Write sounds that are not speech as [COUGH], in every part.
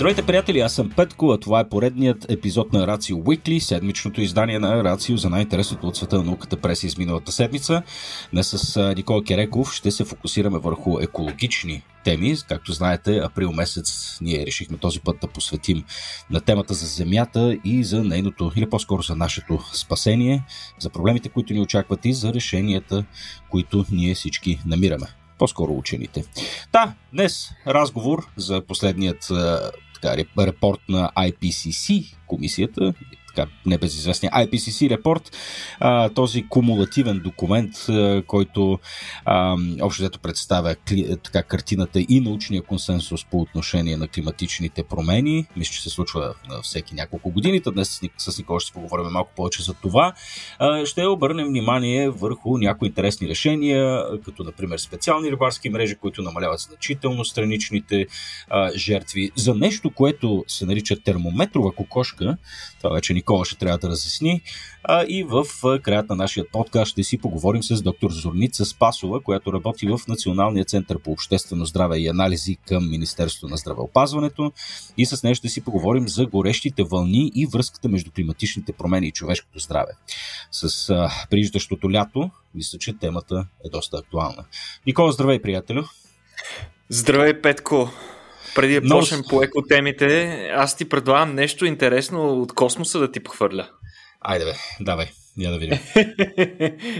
Здравейте, приятели! Аз съм Петко, а това е поредният епизод на Рацио Weekly, седмичното издание на Рацио за най-интересното от света на науката през изминалата седмица. Днес с Никола Кереков ще се фокусираме върху екологични теми. Както знаете, април месец ние решихме този път да посветим на темата за Земята и за нейното, или по-скоро за нашето спасение, за проблемите, които ни очакват и за решенията, които ние всички намираме по-скоро учените. Да, днес разговор за последният репорт на IPCC, комисията, така небезизвестния IPCC репорт, а, този кумулативен документ, а, който а, общо взето представя кли, така, картината и научния консенсус по отношение на климатичните промени. Мисля, че се случва всеки няколко години. Днес с Никола ще поговорим малко повече за това. А, ще обърнем внимание върху някои интересни решения, като например специални рибарски мрежи, които намаляват значително страничните а, жертви. За нещо, което се нарича термометрова кокошка, това вече Никола ще трябва да разясни. А, и в краят на нашия подкаст ще си поговорим с доктор Зорница Спасова, която работи в Националния център по обществено здраве и анализи към Министерството на здравеопазването. И с нея ще си поговорим за горещите вълни и връзката между климатичните промени и човешкото здраве. С а, прииждащото лято, мисля, че темата е доста актуална. Никола, здравей, приятелю! Здравей, Петко! Преди да Но... почнем по екотемите, аз ти предлагам нещо интересно от космоса да ти похвърля. Айде бе, давай. Я да видим.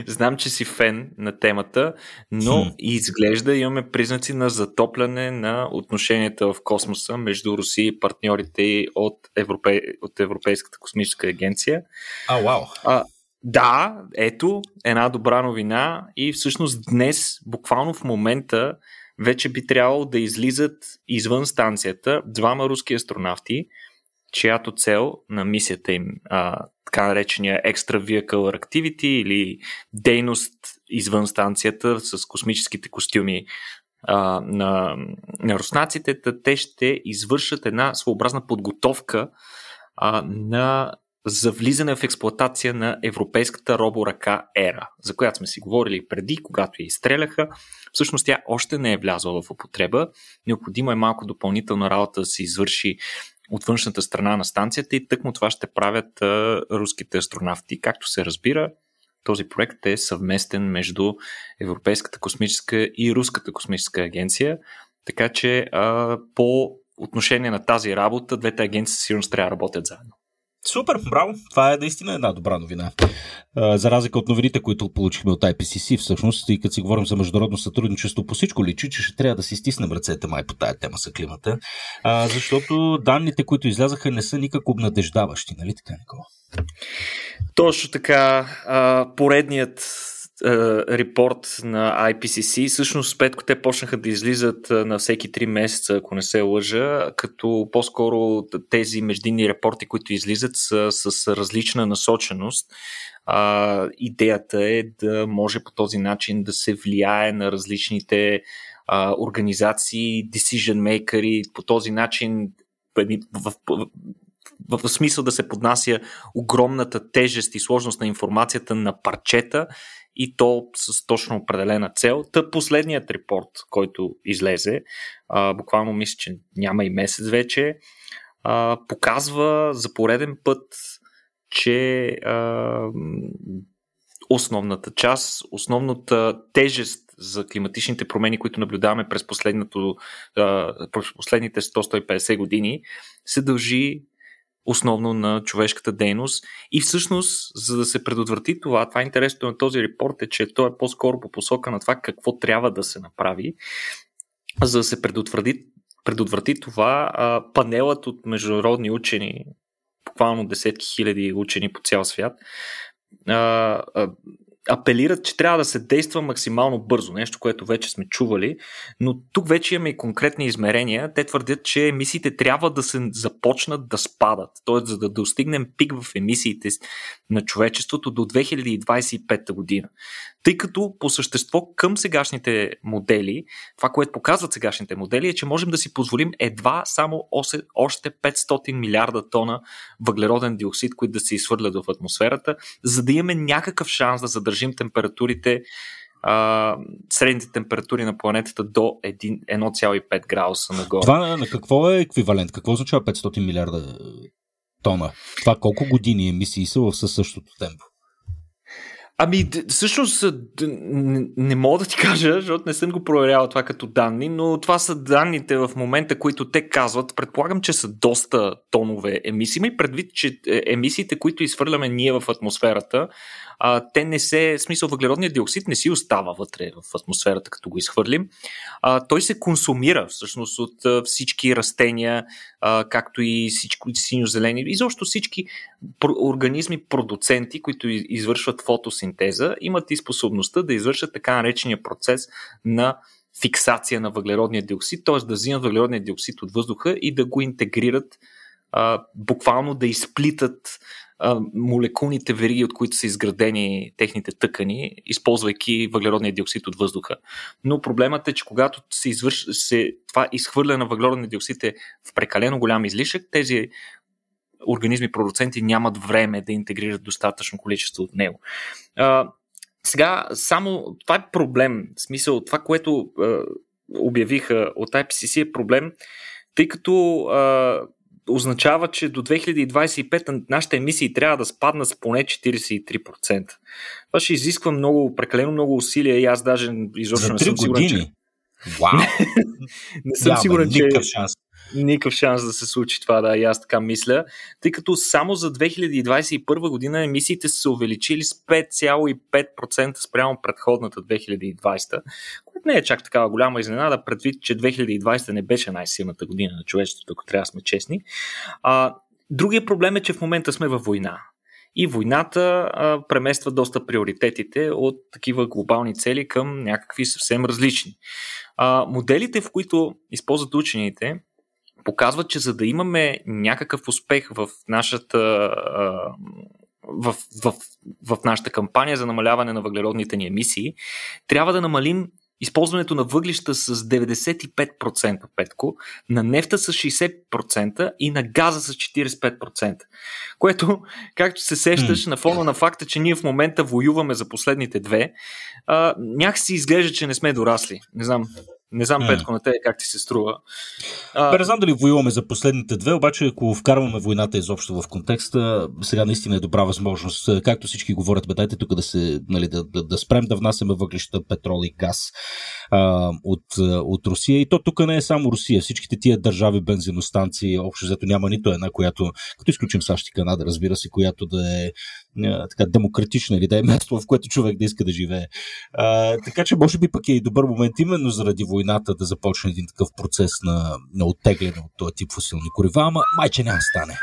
[LAUGHS] Знам, че си фен на темата, но хм. изглежда имаме признаци на затопляне на отношенията в космоса между Русия и партньорите от, Европе... от Европейската космическа агенция. А, вау! А, да, ето една добра новина и всъщност днес, буквално в момента, вече би трябвало да излизат извън станцията двама руски астронавти, чиято цел на мисията им, а, така наречения Extra Vehicle Activity или дейност извън станцията с космическите костюми а, на, на руснаците, те ще извършат една своеобразна подготовка а, на за влизане в експлоатация на европейската роборъка Ера, за която сме си говорили преди, когато я изстреляха. Всъщност тя още не е влязла в употреба. Необходимо е малко допълнителна работа да се извърши от външната страна на станцията и тъкмо това ще правят а, руските астронавти. Както се разбира, този проект е съвместен между Европейската космическа и Руската космическа агенция, така че а, по отношение на тази работа двете агенции сигурно трябва да работят заедно. Супер, браво! Това е наистина една добра новина. За разлика от новините, които получихме от IPCC, всъщност, и като си говорим за международно сътрудничество, по всичко личи, че ще трябва да си стиснем ръцете май по тая тема за климата, защото данните, които излязаха, не са никак обнадеждаващи, нали така, Никола? Точно така. Поредният репорт на IPCC. Всъщност, петко те почнаха да излизат на всеки 3 месеца, ако не се лъжа, като по-скоро тези междинни репорти, които излизат, са с различна насоченост. А, идеята е да може по този начин да се влияе на различните а, организации, decision makers, по този начин в, в, в, в смисъл да се поднася огромната тежест и сложност на информацията на парчета и то с точно определена цел. Та последният репорт, който излезе, а, буквално мисля, че няма и месец вече, а, показва за пореден път, че а, основната част, основната тежест за климатичните промени, които наблюдаваме през, през последните 100-150 години, се дължи основно на човешката дейност. И всъщност, за да се предотврати това, това е интересното на този репорт е, че той е по-скоро по посока на това какво трябва да се направи, за да се предотврати, предотврати това. Панелът от международни учени, буквално десетки хиляди учени по цял свят, апелират, че трябва да се действа максимално бързо, нещо, което вече сме чували, но тук вече имаме и конкретни измерения. Те твърдят, че емисиите трябва да се започнат да спадат, т.е. за да достигнем пик в емисиите на човечеството до 2025 година. Тъй като по същество към сегашните модели, това, което показват сегашните модели е, че можем да си позволим едва само още 500 милиарда тона въглероден диоксид, които да се изхвърлят в атмосферата, за да имаме някакъв шанс да задържим температурите а, средните температури на планетата до 1,5 градуса нагоре. Това на какво е еквивалент? Какво означава 500 милиарда тона? Това колко години емисии са в със същото темпо? Ами, всъщност не мога да ти [LAUGHS] кажа, защото не съм го проверявал това като данни, но това са данните в момента, които те казват. Предполагам, че са доста тонове емисии. И предвид, че е, емисиите, които изхвърляме ние в атмосферата, те не се, смисъл въглеродният диоксид не си остава вътре в атмосферата, като го изхвърлим. Той се консумира всъщност от всички растения, както и всичко синьо-зелени, изобщо всички организми продуценти, които извършват фотосинтеза, имат и способността да извършат така наречения процес на фиксация на въглеродния диоксид, т.е. да взимат въглеродния диоксид от въздуха и да го интегрират, буквално да изплитат молекулните вериги, от които са изградени техните тъкани, използвайки въглеродния диоксид от въздуха. Но проблемът е, че когато се извърш, се, това изхвърляне на въглеродния диоксид е в прекалено голям излишък, тези организми продуценти нямат време да интегрират достатъчно количество от него. А, сега, само това е проблем. В смисъл, това, което а, обявиха от IPCC е проблем, тъй като а, означава, че до 2025 нашите емисии трябва да спаднат с поне 43%. Това ще изисква много, прекалено много усилия и аз даже изобщо не съм сигурен, че... Вау! [LAUGHS] не съм сигурен, че... Шанс никакъв шанс да се случи това, да, и аз така мисля, тъй като само за 2021 година емисиите са се увеличили с 5,5% спрямо предходната 2020, което не е чак такава голяма изненада, предвид, че 2020 не беше най-силната година на човечеството, ако трябва да сме честни. А, другия проблем е, че в момента сме във война. И войната а, премества доста приоритетите от такива глобални цели към някакви съвсем различни. А, моделите, в които използват учените, показват, че за да имаме някакъв успех в нашата в, в, в нашата кампания за намаляване на въглеродните ни емисии, трябва да намалим използването на въглища с 95% петко, на нефта с 60% и на газа с 45%. Което, както се сещаш, на фона на факта, че ние в момента воюваме за последните две, а, някакси изглежда, че не сме дорасли. Не знам. Не знам, Петко, на те как ти се струва. А... Не знам дали воюваме за последните две, обаче ако вкарваме войната изобщо в контекста, сега наистина е добра възможност. Както всички говорят, бе, дайте тук да, се, нали, да, да, да спрем да внасяме въглища, петрол и газ а, от, от Русия. И то тук не е само Русия. Всичките тия държави бензиностанции, общо взето няма нито една, която, като изключим САЩ и Канада, разбира се, която да е така, демократична или да е място, в което човек да иска да живее. А, така че може би пък е и добър момент именно заради войната да започне един такъв процес на, на оттегляне от този тип фосилни горива, ама майче няма стане.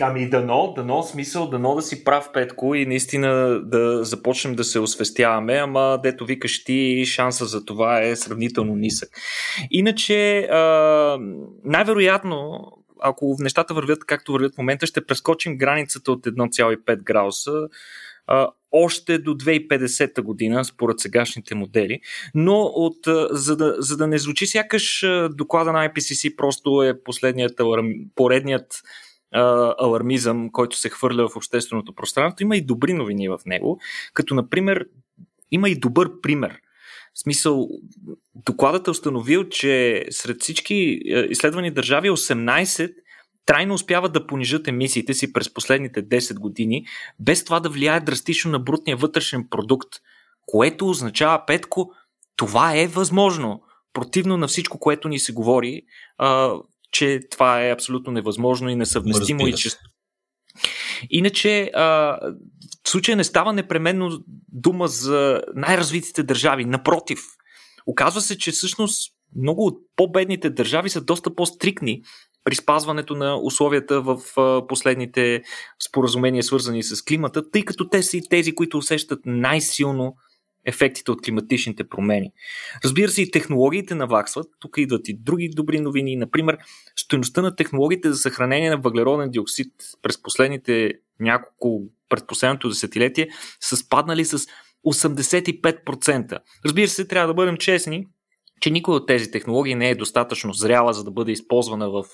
Ами дано, дано, смисъл, дано да си прав, Петко, и наистина да започнем да се освестяваме, ама дето викаш ти, шанса за това е сравнително нисък. Иначе, а, най-вероятно, ако нещата вървят както вървят в момента, ще прескочим границата от 1,5 градуса а, още до 2050 година, според сегашните модели. Но от, за, да, за да не звучи сякаш доклада на IPCC просто е последният поредният алармизъм, който се хвърля в общественото пространство, има и добри новини в него, като например има и добър пример. В смисъл, докладът е установил, че сред всички изследвани държави 18 трайно успяват да понижат емисиите си през последните 10 години, без това да влияе драстично на брутния вътрешен продукт, което означава, Петко, това е възможно. Противно на всичко, което ни се говори, а, че това е абсолютно невъзможно и несъвместимо. И че... Иначе, а, в случая не става непременно дума за най-развитите държави. Напротив, оказва се, че всъщност много от по-бедните държави са доста по-стрикни при спазването на условията в последните споразумения, свързани с климата, тъй като те са и тези, които усещат най-силно ефектите от климатичните промени. Разбира се, и технологиите наваксват. Тук идват и други добри новини. Например, стоеността на технологиите за съхранение на въглероден диоксид през последните няколко, през последното десетилетие са спаднали с 85%. Разбира се, трябва да бъдем честни, че никой от тези технологии не е достатъчно зряла, за да бъде използвана в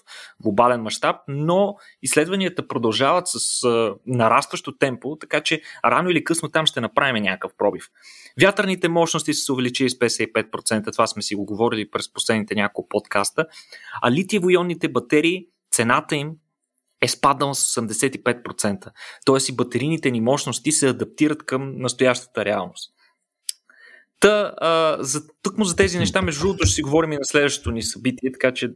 глобален мащаб, но изследванията продължават с а, нарастващо темпо, така че рано или късно там ще направим някакъв пробив. Вятърните мощности са се увеличили с 55%, това сме си го говорили през последните няколко подкаста, а литиево-ионните батерии, цената им е спаднала с 85%. Тоест и батерийните ни мощности се адаптират към настоящата реалност. Та, а, за, тъкмо за тези неща, между другото, ще си говорим и на следващото ни събитие, така че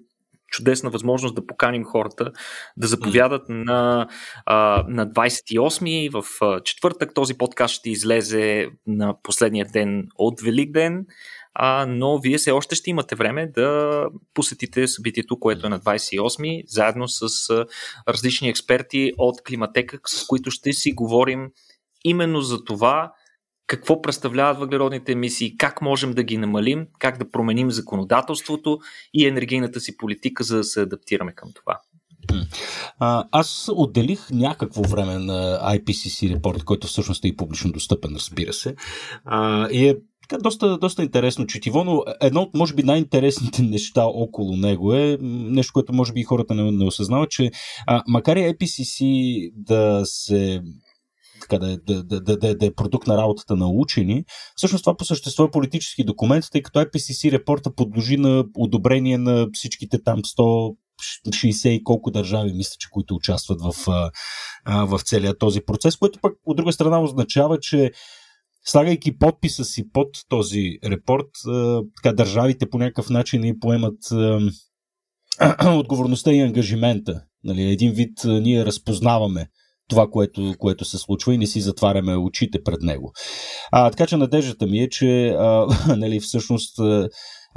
чудесна възможност да поканим хората да заповядат на, а, на 28 в а, четвъртък. Този подкаст ще излезе на последния ден от Велик ден, а, но вие все още ще имате време да посетите събитието, което е на 28 заедно с а, различни експерти от Климатека, с които ще си говорим именно за това, какво представляват въглеродните емисии, как можем да ги намалим, как да променим законодателството и енергийната си политика, за да се адаптираме към това. Аз отделих някакво време на IPCC репорт, който всъщност е и публично достъпен, разбира се. И е доста, доста интересно четиво, но едно от, може би, най-интересните неща около него е нещо, което може би хората не, не осъзнават, че а, макар и IPCC да се така, да, да, да, да, да е продукт на работата на учени. Всъщност това по същество е политически документ, тъй като IPCC репорта подложи на одобрение на всичките там 100 60 и колко държави, мисля, че които участват в, в целия този процес, което пък от друга страна означава, че слагайки подписа си под този репорт, така държавите по някакъв начин и поемат [CLEARS THROAT] отговорността и ангажимента. Нали, един вид ние разпознаваме това, което, което се случва и не си затваряме очите пред него. А, така че надеждата ми е, че а, [LAUGHS] нали, всъщност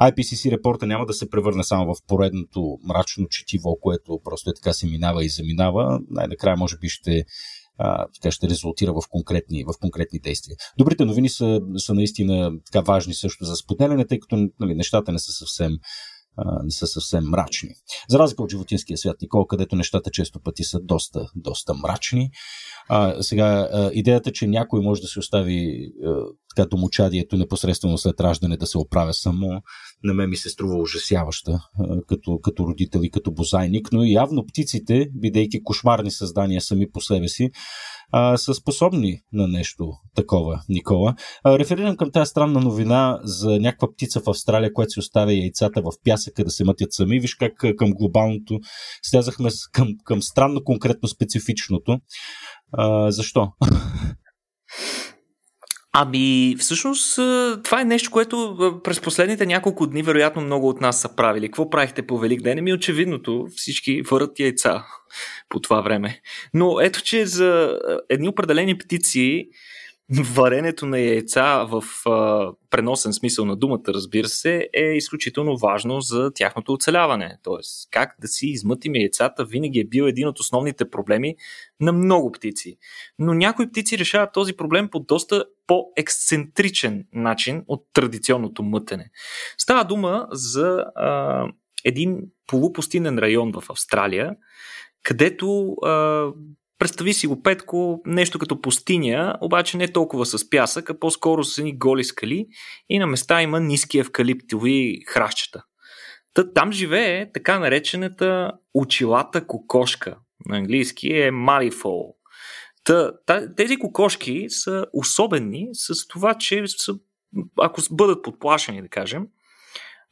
IPCC репорта няма да се превърне само в поредното мрачно четиво, което просто е така се минава и заминава. Най-накрая може би ще тя ще резултира в конкретни, в конкретни действия. Добрите новини са, са наистина така важни също за споделяне, тъй като нали, нещата не са съвсем не са съвсем мрачни. За разлика от животинския свят, Никола, където нещата често пъти са доста, доста мрачни. А, сега, а, идеята, че някой може да се остави така домочадието непосредствено след раждане да се оправя само, на мен ми се струва ужасяваща като, като родител и като бозайник, но явно птиците, бидейки кошмарни създания сами по себе си, а, са способни на нещо такова, Никола. А, реферирам към тази странна новина за някаква птица в Австралия, която си оставя яйцата в пясъка да се мътят сами. Виж как към глобалното слязахме към, към странно конкретно специфичното. А, защо? Ами, всъщност, това е нещо, което през последните няколко дни, вероятно, много от нас са правили. Какво правихте по Велик ден? Ами, очевидното, всички върят яйца [LAUGHS] по това време. Но ето, че за едни определени птици, [LAUGHS] варенето на яйца в а, преносен смисъл на думата, разбира се, е изключително важно за тяхното оцеляване. Тоест, как да си измътим яйцата винаги е бил един от основните проблеми на много птици. Но някои птици решават този проблем по доста по-ексцентричен начин от традиционното мътене. Става дума за а, един полупустинен район в Австралия, където а, Представи си го, Петко, нещо като пустиня, обаче не толкова с пясък, а по-скоро с едни голи скали и на места има ниски евкалиптови хращчета. Та, там живее така наречената очилата кокошка. На английски е малифол. Та, тези кокошки са особени с това, че са, ако бъдат подплашени, да кажем,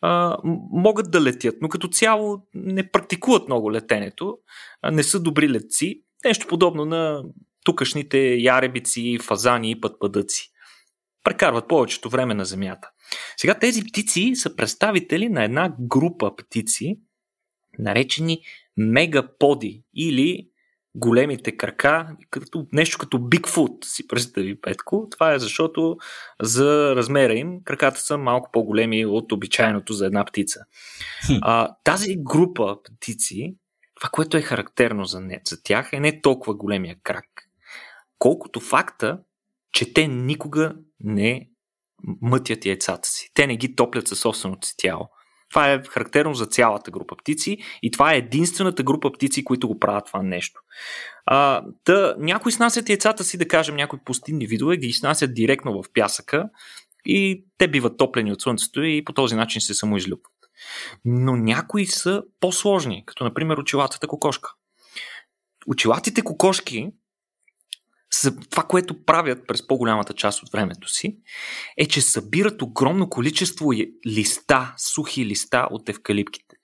а, могат да летят, но като цяло не практикуват много летенето, не са добри летци Нещо подобно на тукашните яребици, фазани и пътпадъци. Прекарват повечето време на Земята. Сега тези птици са представители на една група птици, наречени мегаподи или големите крака, като, нещо като Бигфут, си представи Петко. Това е защото за размера им краката са малко по-големи от обичайното за една птица. А, тази група птици това, което е характерно за, не, за тях е не толкова големия крак, колкото факта, че те никога не мътят яйцата си. Те не ги топлят със собственото си тяло. Това е характерно за цялата група птици и това е единствената група птици, които го правят това нещо. А, да, някои снасят яйцата си, да кажем, някои пустинни видове, ги снасят директно в пясъка и те биват топлени от слънцето и по този начин се самоизлюпват. Но някои са по-сложни, като например очилатата кокошка. Очилатите кокошки са, това, което правят през по-голямата част от времето си, е, че събират огромно количество листа, сухи листа от евкалиптите.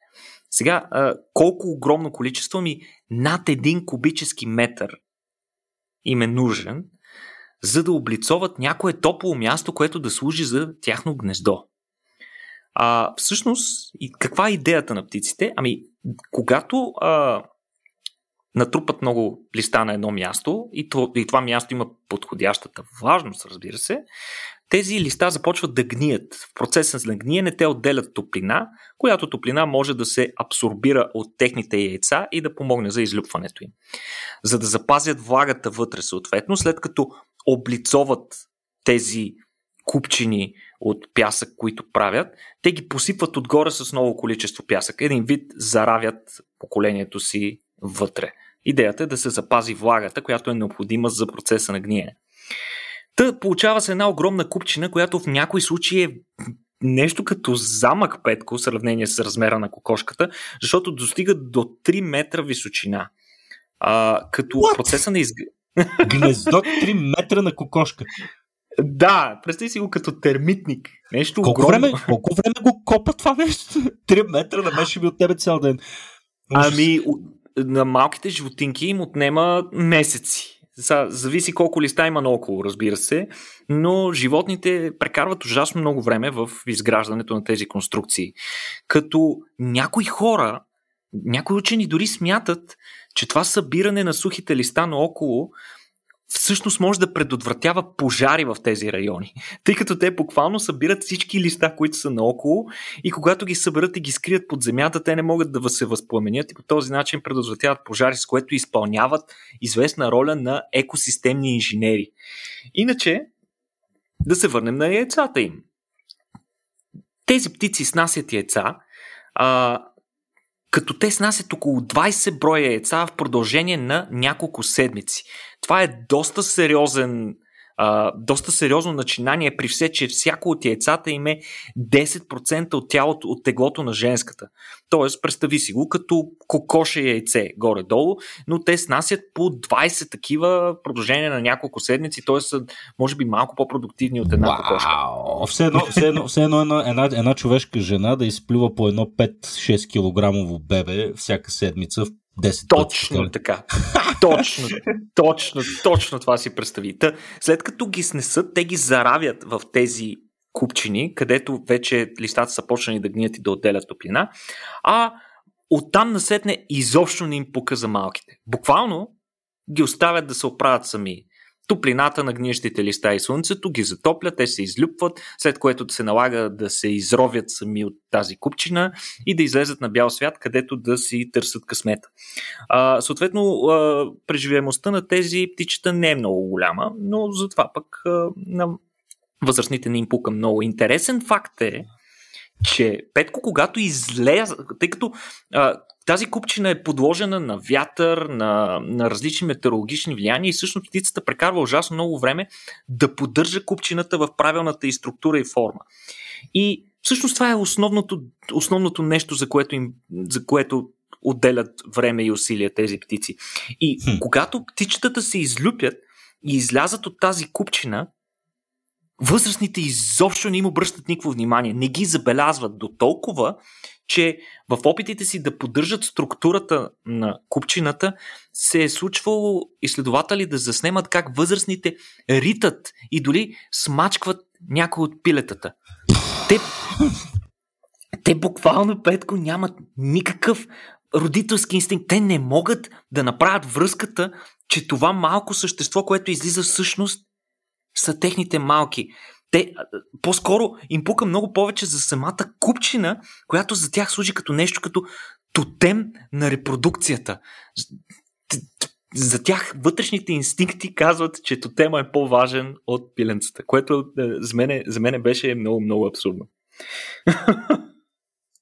Сега, колко огромно количество ми над един кубически метър им е нужен, за да облицоват някое топло място, което да служи за тяхно гнездо. А, всъщност, и каква е идеята на птиците? Ами, когато а, натрупат много листа на едно място и това, и това място има подходящата влажност, разбира се, тези листа започват да гният. В процеса на гниене те отделят топлина, която топлина може да се абсорбира от техните яйца и да помогне за излюпването им. За да запазят влагата вътре съответно, след като облицоват тези купчини от пясък, които правят, те ги посипват отгоре с много количество пясък. Един вид заравят поколението си вътре. Идеята е да се запази влагата, която е необходима за процеса на гниене. Та получава се една огромна купчина, която в някои случаи е нещо като замък петко в сравнение с размера на кокошката, защото достига до 3 метра височина. А, като What? процеса на изг... Гнездо 3 метра на кокошка. Да, представи си го като термитник. Нещо колко огромно. Време, колко време го копа това нещо? [LAUGHS] 3 метра да беше би от тебе цял ден. Ами, на малките животинки им отнема месеци. Зависи колко листа има наоколо, разбира се, но животните прекарват ужасно много време в изграждането на тези конструкции. Като някои хора, някои учени дори смятат, че това събиране на сухите листа наоколо всъщност може да предотвратява пожари в тези райони. Тъй като те буквално събират всички листа, които са наоколо и когато ги съберат и ги скрият под земята, те не могат да се възпламенят и по този начин предотвратяват пожари, с което изпълняват известна роля на екосистемни инженери. Иначе, да се върнем на яйцата им. Тези птици снасят яйца, а, като те снасят около 20 броя яйца в продължение на няколко седмици. Това е доста сериозен а, доста сериозно начинание при все, че всяко от яйцата им е 10% от тялото, от теглото на женската. Тоест, представи си го като кокоше яйце горе-долу, но те снасят по 20 такива продължение на няколко седмици, т.е. са може би малко по-продуктивни от една wow. кокошка. Все едно, все едно, все едно една, една, една човешка жена да изплюва по едно 5-6 килограмово бебе всяка седмица в 10 Точно пъти, така. точно, точно, точно това си представи. Та, след като ги снесат, те ги заравят в тези купчини, където вече листата са почнали да гният и да отделят топлина, а оттам насетне изобщо не им пука за малките. Буквално ги оставят да се оправят сами топлината на гнищите листа и слънцето ги затоплят, те се излюпват, след което се налага да се изровят сами от тази купчина и да излезат на бял свят, където да си търсят късмета. А, съответно, а, преживеемостта на тези птичета не е много голяма, но затова пък а, на възрастните не им пука много. Интересен факт е, че Петко, когато излезе, тъй като а, тази купчина е подложена на вятър, на, на различни метеорологични влияния и всъщност птицата прекарва ужасно много време да поддържа купчината в правилната и структура и форма. И всъщност това е основното, основното нещо, за което, им, за което отделят време и усилия тези птици. И хм. когато птичетата се излюпят и излязат от тази купчина, възрастните изобщо не им обръщат никакво внимание, не ги забелязват до толкова, че в опитите си да поддържат структурата на купчината се е случвало изследователи да заснемат как възрастните ритат и дори смачкват някои от пилетата. Те, те буквално, Петко, нямат никакъв родителски инстинкт. Те не могат да направят връзката, че това малко същество, което излиза всъщност, са техните малки те по-скоро им пука много повече за самата купчина, която за тях служи като нещо като тотем на репродукцията. За тях вътрешните инстинкти казват, че тотема е по-важен от пиленцата, което е, за мен, за мен беше много, много абсурдно. [LAUGHS]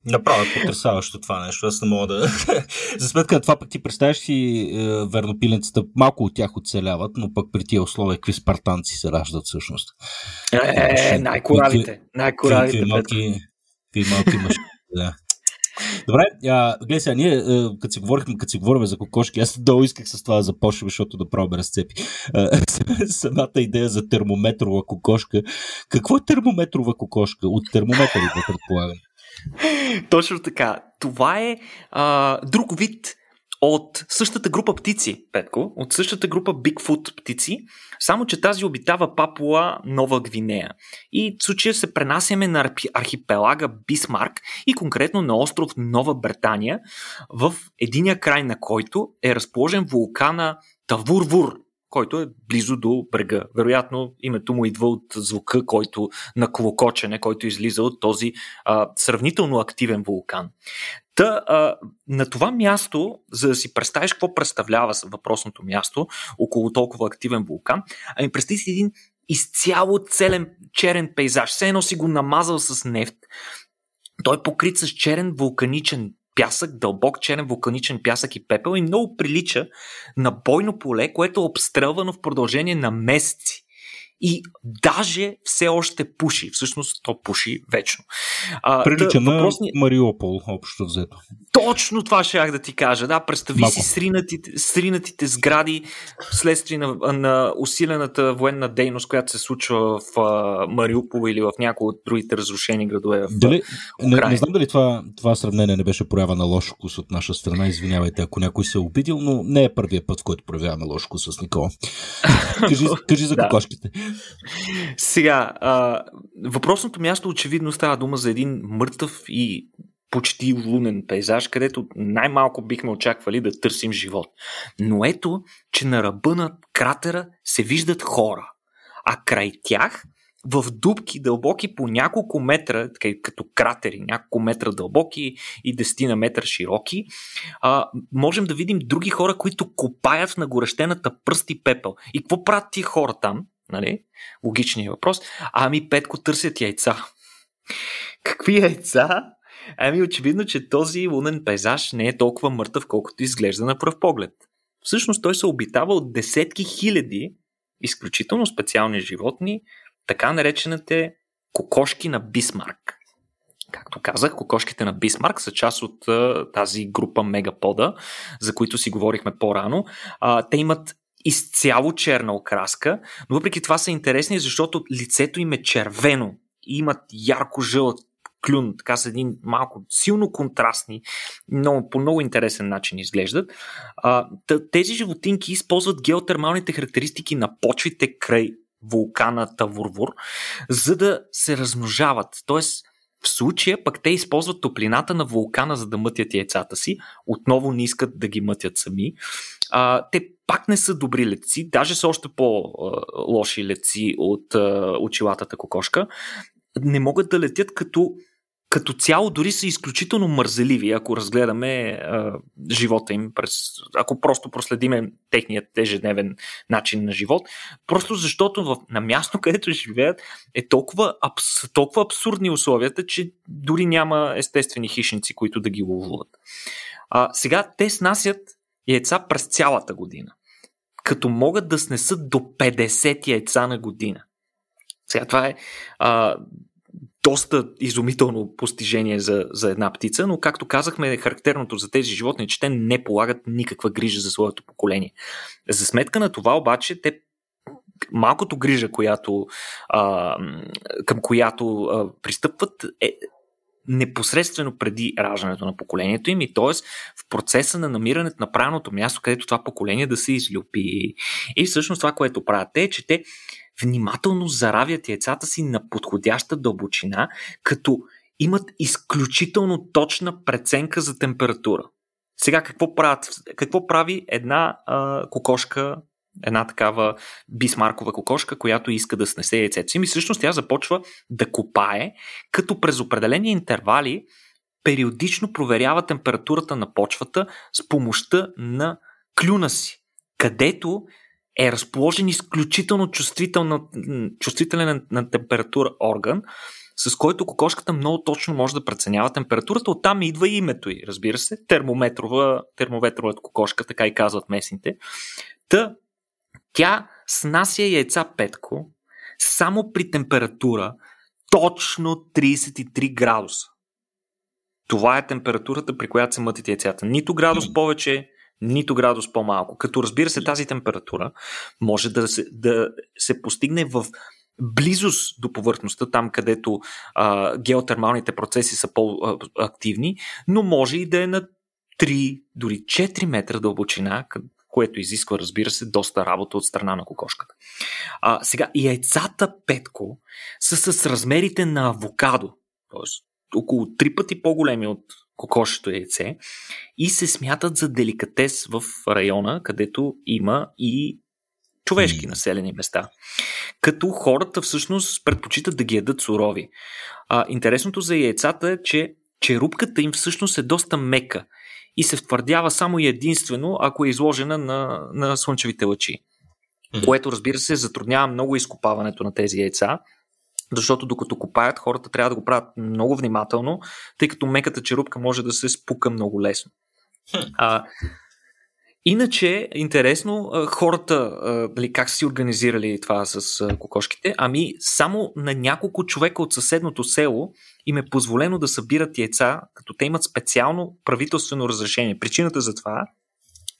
Направо е потрясаващо това нещо. Аз не мога да... [LAUGHS] За сметка на това пък ти представяш си е, вернопиленцата, малко от тях оцеляват, но пък при тия условия какви спартанци се раждат всъщност. Е, е, най-коравите. Най-коравите. Малки, малки мъжи. [LAUGHS] Да. Добре, а, гледай сега, ние, а, като си говорихме, като си говорим за кокошки, аз долу исках с това да започвам, защото да пробваме разцепи. А, [LAUGHS] самата идея за термометрова кокошка. Какво е термометрова кокошка? От термометър да предполагам. Точно така. Това е а, друг вид от същата група птици, Петко, от същата група Бигфут птици, само че тази обитава Папуа Нова Гвинея. И в случая се пренасяме на архипелага Бисмарк и конкретно на остров Нова Британия, в единия край на който е разположен вулкана Тавурвур, който е близо до брега. Вероятно, името му идва от звука, който на клокочене, който излиза от този а, сравнително активен вулкан. Та, а, на това място, за да си представиш какво представлява въпросното място, около толкова активен вулкан, ами представи си един изцяло целен черен пейзаж. Все едно си го намазал с нефт. Той е покрит с черен вулканичен пясък, дълбок черен вулканичен пясък и пепел и много прилича на бойно поле, което е обстрелвано в продължение на месеци и даже все още пуши. Всъщност то пуши вечно. А, Прилича да, на въпросни... Мариупол, общо взето. Точно това ще да ти кажа. Да, представи Малко. си сринатите, сринатите сгради вследствие на, на усилената военна дейност, която се случва в а, Мариупол или в някои от другите разрушени градове. В, дали, не, не знам дали това, това сравнение не беше проява на лош вкус от наша страна. Извинявайте, ако някой се е обидил, но не е първият път, в който проявяваме лош вкус с Никола. [LAUGHS] кажи, кажи за кокошките. Сега, а, въпросното място очевидно става дума за един мъртъв и почти лунен пейзаж, където най-малко бихме очаквали да търсим живот. Но ето, че на ръба на кратера се виждат хора, а край тях в дубки дълбоки по няколко метра, като кратери, няколко метра дълбоки и 10 на метра широки, можем да видим други хора, които копаят на горещената пръст и пепел. И какво правят тия хора там? Нали? Логичният въпрос. Ами, Петко търсят яйца. Какви яйца? Ами, очевидно, че този лунен пейзаж не е толкова мъртъв, колкото изглежда на пръв поглед. Всъщност той се обитава от десетки хиляди изключително специални животни, така наречените кокошки на Бисмарк. Както казах, кокошките на Бисмарк са част от а, тази група мегапода, за които си говорихме по-рано. А, те имат изцяло черна окраска, но въпреки това са интересни, защото лицето им е червено и имат ярко жълт клюн, така са един малко силно контрастни, но по много интересен начин изглеждат. Тези животинки използват геотермалните характеристики на почвите край вулкана Тавурвур, за да се размножават. Тоест, в случая пък те използват топлината на вулкана, за да мътят яйцата си. Отново не искат да ги мътят сами. А, те пак не са добри леци, даже са още по-лоши леци от очилатата кокошка. Не могат да летят като като цяло дори са изключително мързеливи, ако разгледаме а, живота им, през, ако просто проследиме техният ежедневен начин на живот. Просто защото в, на място, [LAUGHS] където живеят, е толкова, абс, толкова абсурдни условията, че дори няма естествени хищници, които да ги ловуват. А, сега те снасят яйца през цялата година, като могат да снесат до 50 яйца на година. Сега това е а, доста изумително постижение за, за една птица, но както казахме, характерното за тези животни е, че те не полагат никаква грижа за своето поколение. За сметка на това обаче, те малкото грижа, която, а, към която а, пристъпват, е непосредствено преди раждането на поколението им и т.е. в процеса на намирането на правилното място, където това поколение да се излюпи. И всъщност това, което правят те, е, че те внимателно заравят яйцата си на подходяща дълбочина, като имат изключително точна преценка за температура. Сега какво, правят, какво прави една а, кокошка, една такава бисмаркова кокошка, която иска да снесе яйцето си? Ми всъщност тя започва да копае, като през определени интервали периодично проверява температурата на почвата с помощта на клюна си, където е разположен изключително чувствителен на температура орган, с който кокошката много точно може да преценява температурата. Оттам идва и името й, разбира се. Термометрова, термометрова кокошка, така и казват местните. Та, тя снася яйца петко само при температура точно 33 градуса. Това е температурата, при която се мътят яйцата. Нито градус повече, нито градус по-малко. Като разбира се, тази температура може да се, да се постигне в близост до повърхността, там където а, геотермалните процеси са по-активни, но може и да е на 3, дори 4 метра дълбочина, което изисква, разбира се, доста работа от страна на кокошката. А, сега, яйцата петко са с размерите на авокадо, т.е. около 3 пъти по-големи от кокошето яйце и се смятат за деликатес в района, където има и човешки населени места. Като хората всъщност предпочитат да ги ядат сурови. А, интересното за яйцата е, че черупката им всъщност е доста мека и се втвърдява само и единствено, ако е изложена на, на слънчевите лъчи. Което, разбира се, затруднява много изкопаването на тези яйца, защото докато копаят, хората трябва да го правят много внимателно, тъй като меката черупка може да се спука много лесно. А, Иначе, интересно, хората, дали, как са си организирали това с кокошките? Ами, само на няколко човека от съседното село им е позволено да събират яйца, като те имат специално правителствено разрешение. Причината за това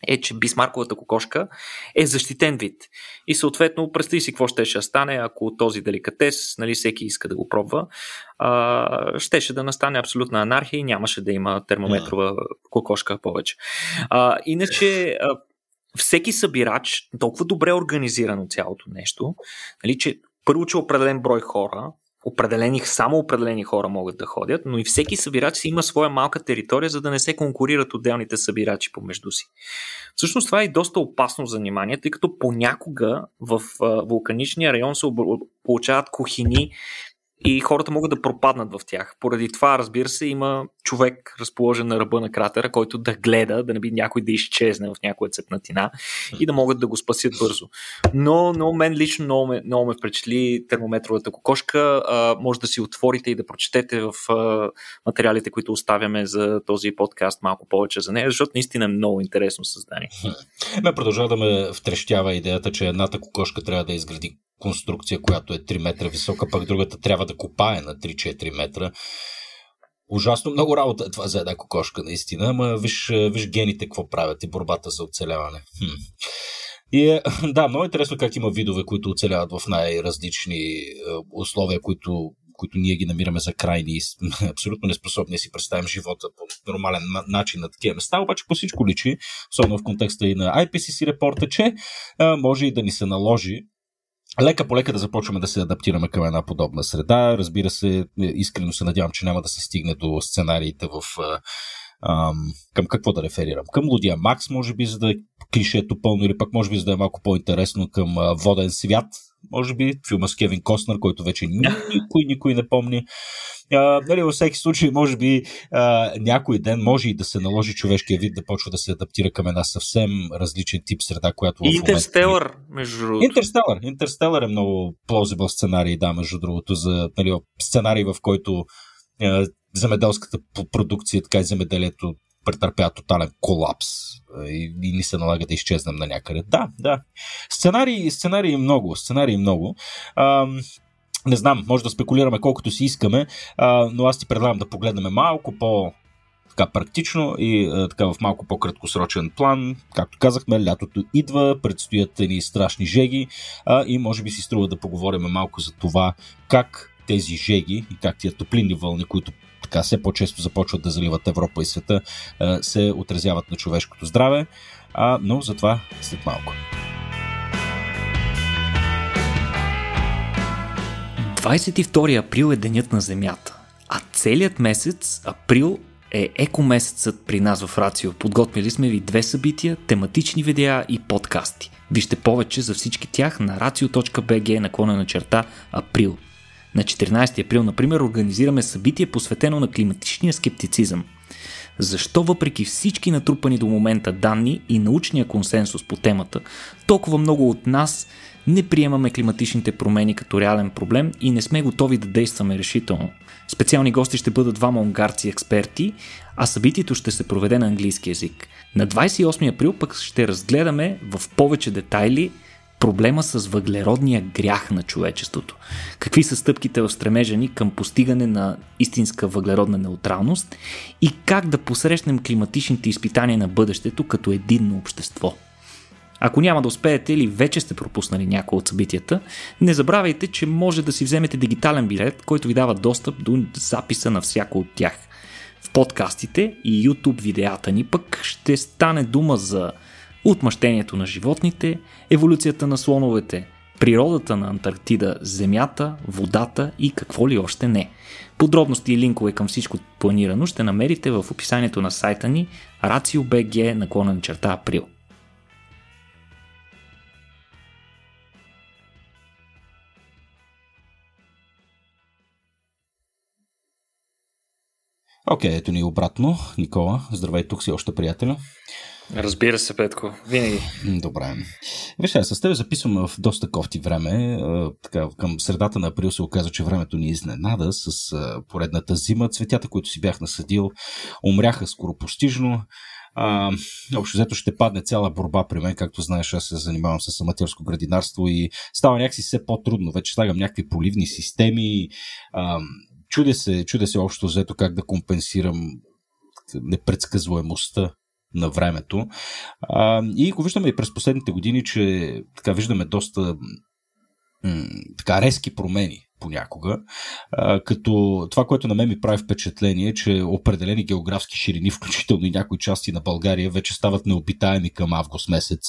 е, че бисмарковата кокошка е защитен вид. И съответно, представи си какво ще ще стане, ако този деликатес, нали, всеки иска да го пробва, а, щеше да настане абсолютна анархия и нямаше да има термометрова кокошка повече. А, иначе, а, всеки събирач, толкова добре организирано цялото нещо, нали, че първо, че определен брой хора определени, само определени хора могат да ходят, но и всеки събирач си има своя малка територия, за да не се конкурират отделните събирачи помежду си. Всъщност това е доста опасно занимание, тъй като понякога в вулканичния район се получават кухини, и хората могат да пропаднат в тях. Поради това, разбира се, има човек разположен на ръба на кратера, който да гледа, да не би някой да изчезне в някоя цепнатина и да могат да го спасят бързо. Но, но мен лично много ме, много ме впечатли термометровата кокошка. А, може да си отворите и да прочетете в а, материалите, които оставяме за този подкаст малко повече за нея, защото наистина е много интересно създание. Ме продължава да ме втрещява идеята, че едната кокошка трябва да изгради конструкция, която е 3 метра висока, пък другата трябва да копае на 3-4 метра. Ужасно много работа е това за една кокошка, наистина, ама виж, виж гените какво правят и борбата за оцеляване. Хм. И е, [LAUGHS] да, много интересно как има видове, които оцеляват в най-различни е, условия, които, които ние ги намираме за крайни и [LAUGHS] абсолютно неспособни да си представим живота по нормален начин на такива места. Обаче по всичко личи, особено в контекста и на IPCC репорта, че а, може и да ни се наложи лека по лека да започваме да се адаптираме към една подобна среда. Разбира се, искрено се надявам, че няма да се стигне до сценариите в ам, към какво да реферирам? Към Лудия Макс, може би, за да е клишето пълно, или пък може би, за да е малко по-интересно към а, Воден свят, може би, филма с Кевин Костнер, който вече никой, никой не помни. А, нали, във всеки случай, може би а, някой ден може и да се наложи човешкия вид да почва да се адаптира към една съвсем различен тип среда, която. Интерстелър, момента... между другото. Интерстелър. Интерстелър е много плозибъл сценарий, да, между другото, за нали, сценарий, в който земеделската продукция, така и земеделието претърпя тотален колапс и, и ни се налага да изчезнем на някъде. Да, да. Сценарии, сценарии много, сценарии много. Ам, не знам, може да спекулираме колкото си искаме, а, но аз ти предлагам да погледнем малко по така практично и а, така в малко по-краткосрочен план. Както казахме, лятото идва, предстоят ни страшни жеги а, и може би си струва да поговорим малко за това как тези жеги и как тия топлинни вълни, които така все по-често започват да заливат Европа и света, се отразяват на човешкото здраве. А, но за това след малко. 22 април е денят на Земята, а целият месец, април, е екомесецът при нас в Рацио. Подготвили сме ви две събития, тематични видеа и подкасти. Вижте повече за всички тях на racio.bg наклона на черта април. На 14 април, например, организираме събитие посветено на климатичния скептицизъм. защо въпреки всички натрупани до момента данни и научния консенсус по темата, толкова много от нас не приемаме климатичните промени като реален проблем и не сме готови да действаме решително. Специални гости ще бъдат двама унгарци експерти, а събитието ще се проведе на английски язик. На 28 април пък ще разгледаме в повече детайли проблема с въглеродния грях на човечеството. Какви са стъпките в стремежа ни към постигане на истинска въглеродна неутралност и как да посрещнем климатичните изпитания на бъдещето като единно общество. Ако няма да успеете или вече сте пропуснали някои от събитията, не забравяйте, че може да си вземете дигитален билет, който ви дава достъп до записа на всяко от тях. В подкастите и YouTube видеята ни пък ще стане дума за отмъщението на животните, еволюцията на слоновете, природата на Антарктида, земята, водата и какво ли още не. Подробности и линкове към всичко планирано ще намерите в описанието на сайта ни RACIO.BG наклонен черта април. Окей, okay, ето ни обратно. Никола, здравей, тук си още приятеля. Разбира се, Петко. Винаги. Добре. Виж, с теб записваме в доста кофти време. Така, към средата на април се оказа, че времето ни изненада с поредната зима. Цветята, които си бях насъдил, умряха скоро постижно. А, общо взето ще падне цяла борба при мен, както знаеш, аз се занимавам с аматерско градинарство и става някакси все по-трудно. Вече слагам някакви поливни системи. А, чудя се, чудя се общо взето как да компенсирам непредсказуемостта на времето. А, и го виждаме и през последните години, че така виждаме доста м- така резки промени понякога, а, като това, което на мен ми прави впечатление, е, че определени географски ширини, [LAUGHS] включително и някои части на България, вече стават необитаеми към август месец,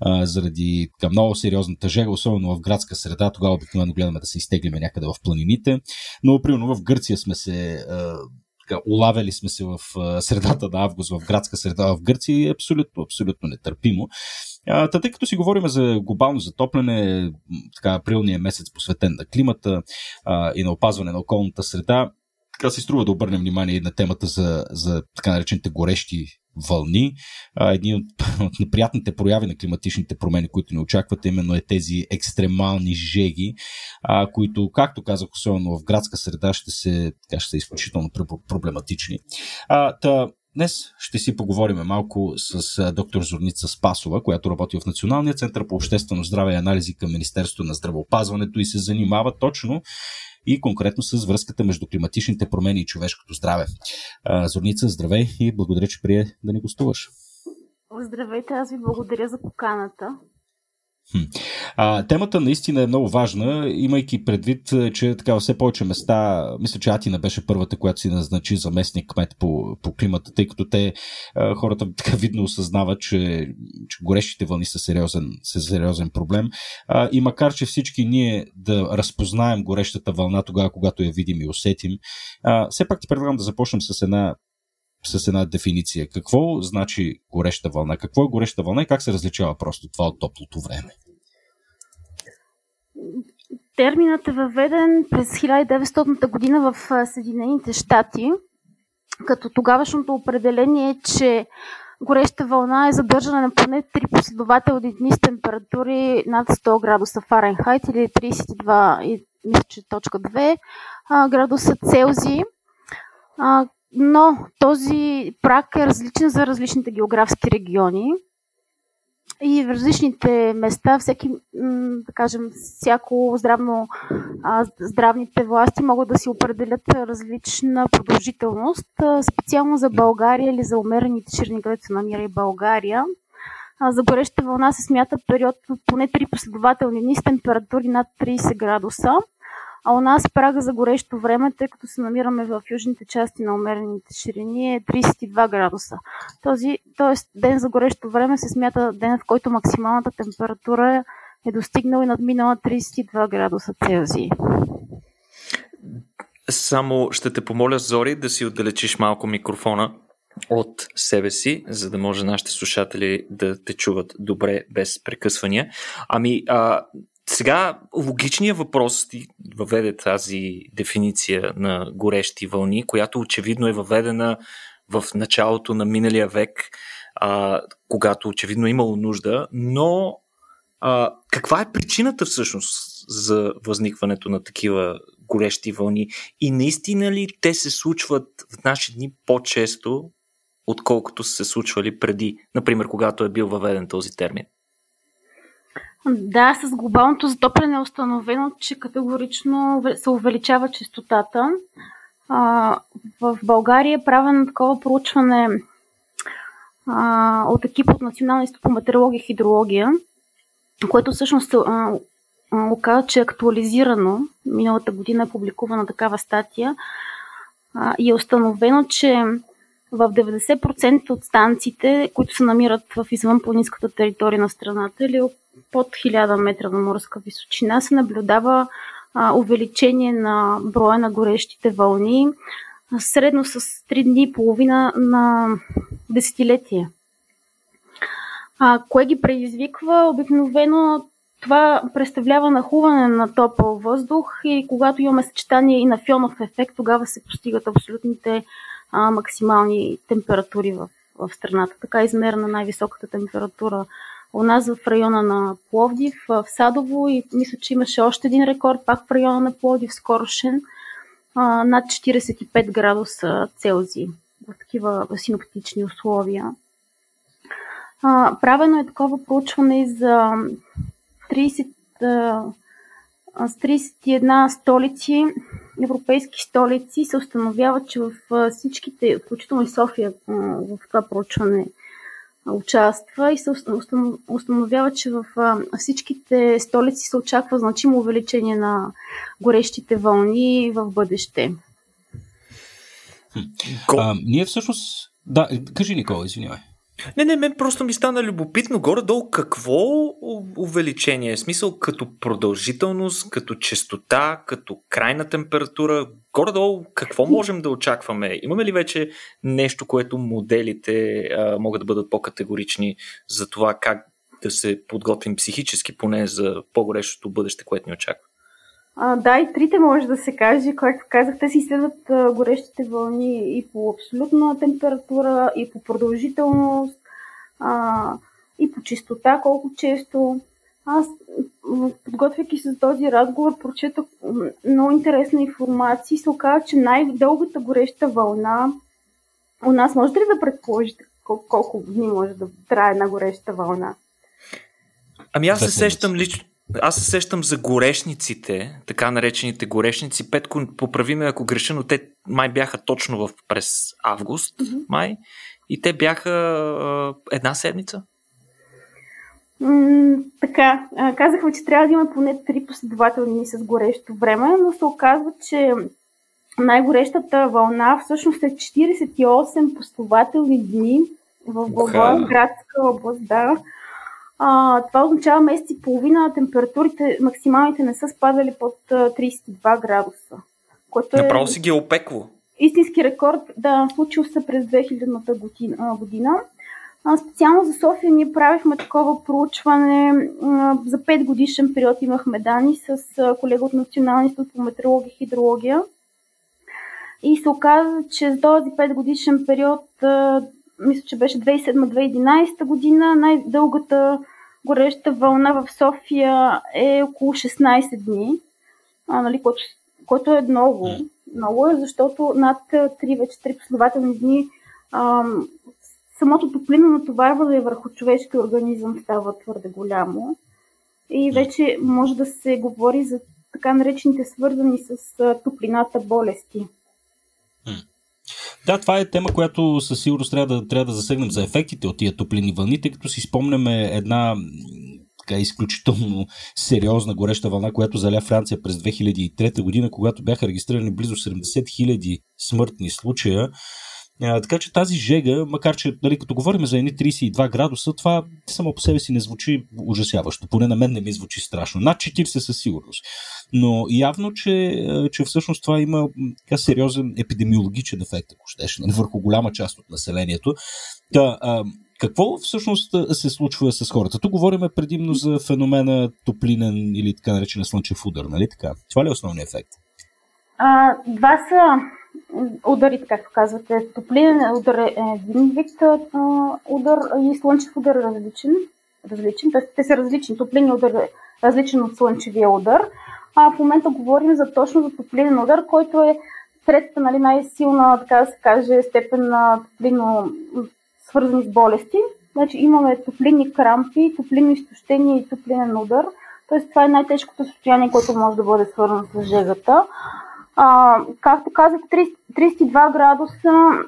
а, заради така, много сериозната жега, особено в градска среда, тогава обикновено гледаме да се изтеглиме някъде в планините, но примерно в Гърция сме се а, така, улавяли сме се в средата на август, в градска среда в Гърция и е абсолютно, абсолютно нетърпимо. А, тъй като си говорим за глобално затопляне, така, априлния месец посветен на климата а, и на опазване на околната среда, така се струва да обърнем внимание на темата за, за така наречените горещи вълни. Едни от, [LAUGHS] от неприятните прояви на климатичните промени, които ни очакват, именно е тези екстремални жеги, а, които, както казах, особено в градска среда, ще, се, така, ще са изключително проблематични. А, та, Днес ще си поговорим малко с доктор Зорница Спасова, която работи в Националния център по обществено здраве и анализи към Министерството на здравеопазването и се занимава точно и конкретно с връзката между климатичните промени и човешкото здраве. Зорница, здравей и благодаря, че прие да ни гостуваш. Здравейте, аз ви благодаря за поканата. А, темата наистина е много важна, имайки предвид, че така все повече места, мисля, че Атина беше първата, която си назначи заместник кмет по, по климата, тъй като те, хората [LAUGHS] така видно осъзнават, че, че горещите вълни са сериозен, са сериозен проблем. А, и макар, че всички ние да разпознаем горещата вълна тогава, когато я видим и усетим, а, все пак ти предлагам да започнем с една с една дефиниция. Какво значи гореща вълна? Какво е гореща вълна и как се различава просто това от топлото време? Терминът е въведен през 1900 година в Съединените щати, като тогавашното определение е, че гореща вълна е задържане на поне три последователни дни с температури над 100 градуса Фаренхайт или 32, мисля, че точка 2 градуса Целзий, но този прак е различен за различните географски региони и в различните места, всеки, да кажем, всяко здравно, здравните власти могат да си определят различна продължителност. Специално за България или за умерените ширини, където се намира и България, за гореща вълна се смята период от поне 3 последователни дни с температури над 30 градуса. А у нас прага за горещо време, тъй като се намираме в южните части на умерените ширини, е 32 градуса. Този, тоест ден за горещо време се смята ден, в който максималната температура е достигнала и надминала 32 градуса Целзий. Само ще те помоля, Зори, да си отдалечиш малко микрофона от себе си, за да може нашите слушатели да те чуват добре без прекъсвания. Ами, а, сега логичният въпрос ти въведе тази дефиниция на горещи вълни, която очевидно е въведена в началото на миналия век, а, когато очевидно е имало нужда, но а, каква е причината всъщност за възникването на такива горещи вълни? И наистина ли те се случват в наши дни по-често, отколкото са се случвали преди, например, когато е бил въведен този термин? Да, с глобалното затопляне е установено, че категорично се увеличава частотата. в България е правено такова проучване от екип от Националния институт по метеорология и хидрология, което всъщност оказа, че е актуализирано. Миналата година е публикувана такава статия и е установено, че в 90% от станциите, които се намират в извънпланинската територия на страната или под 1000 метра на морска височина, се наблюдава а, увеличение на броя на горещите вълни средно с 3 дни и половина на десетилетие. А, кое ги предизвиква? Обикновено това представлява нахуване на топъл въздух и когато имаме съчетание и на фионов ефект, тогава се постигат абсолютните а, максимални температури в, в страната. Така измерена най-високата температура у нас в района на Пловдив, в Садово и мисля, че имаше още един рекорд пак в района на Пловдив, скорошен, а, над 45 градуса Целзий в такива синоптични условия. А, правено е такова проучване за 30, а, с 31 столици, европейски столици, се установява, че в всичките, включително и София в това проучване участва и се установява, че в всичките столици се очаква значимо увеличение на горещите вълни в бъдеще. А, ние всъщност... Да, кажи Никола, извинявай. Не, не, мен просто ми стана любопитно горе-долу какво увеличение е. Смисъл като продължителност, като частота, като крайна температура. Горе-долу какво можем да очакваме? Имаме ли вече нещо, което моделите а, могат да бъдат по-категорични за това как да се подготвим психически поне за по-горещото бъдеще, което ни очаква? А, да, и трите може да се каже. Както казах, те си изследват горещите вълни и по абсолютна температура, и по продължителност, а, и по чистота, колко често. Аз, подготвяйки се за този разговор, прочетах много интересна информация и се оказа, че най-дългата гореща вълна у нас можете ли да предположите колко, колко дни може да трае една гореща вълна? Ами аз се сещам лично, аз се сещам за горешниците, така наречените горешници. Петко, поправи ме ако греша, но те май бяха точно в, през август, mm-hmm. май. И те бяха а, една седмица. М- така, казахме, че трябва да има поне три последователни дни с горещо време, но се оказва, че най-горещата вълна всъщност е 48 последователни дни в Благоевградска област, да. А, това означава месец и половина температурите максималните не са спадали под 32 градуса. Което е... Направо си ги е опекло. Истински рекорд, да, случил се през 2000-та година. година. А, специално за София ние правихме такова проучване. А, за 5 годишен период имахме данни с колега от Националния институт по метеорология и хидрология. И се оказа, че за този 5 годишен период, мисля, че беше 2007-2011 година, най-дългата гореща вълна в София е около 16 дни, а, нали, което, което е много. Много е, защото над 3 вече 3 последователни дни а, самото топлинно натоварване върху човешкия организъм става твърде голямо. И вече може да се говори за така наречените свързани с топлината болести. Да, това е тема, която със сигурност трябва да, трябва да засегнем за ефектите от тия топлини вълни, тъй като си спомняме една така изключително сериозна гореща вълна, която заля Франция през 2003 година, когато бяха регистрирани близо 70 000 смъртни случая. Така че тази жега, макар че нали, като говорим за едни 32 градуса, това само по себе си не звучи ужасяващо. Поне на мен не ми звучи страшно. Над 40 със сигурност. Но явно, че, че всъщност това има така сериозен епидемиологичен ефект, ако щеш, нали, върху голяма част от населението. Та, а, какво всъщност се случва с хората? Тук говорим предимно за феномена топлинен или така наречен слънчев удар, нали така? Това ли е основният ефект? А, два са ударите, както казвате. Топлинен удар е един вид удар и слънчев удар е различен. различен. Те са различни. Топлинен удар е различен от слънчевия удар. А в момента говорим за точно за топлинен удар, който е третата нали, най-силна, така да се каже, степен на топлино свързани с болести. Значи имаме топлинни крампи, топлинно изтощение и топлинен удар. Тоест това е най-тежкото състояние, което може да бъде свързано с жегата. А, както казах, 32 градуса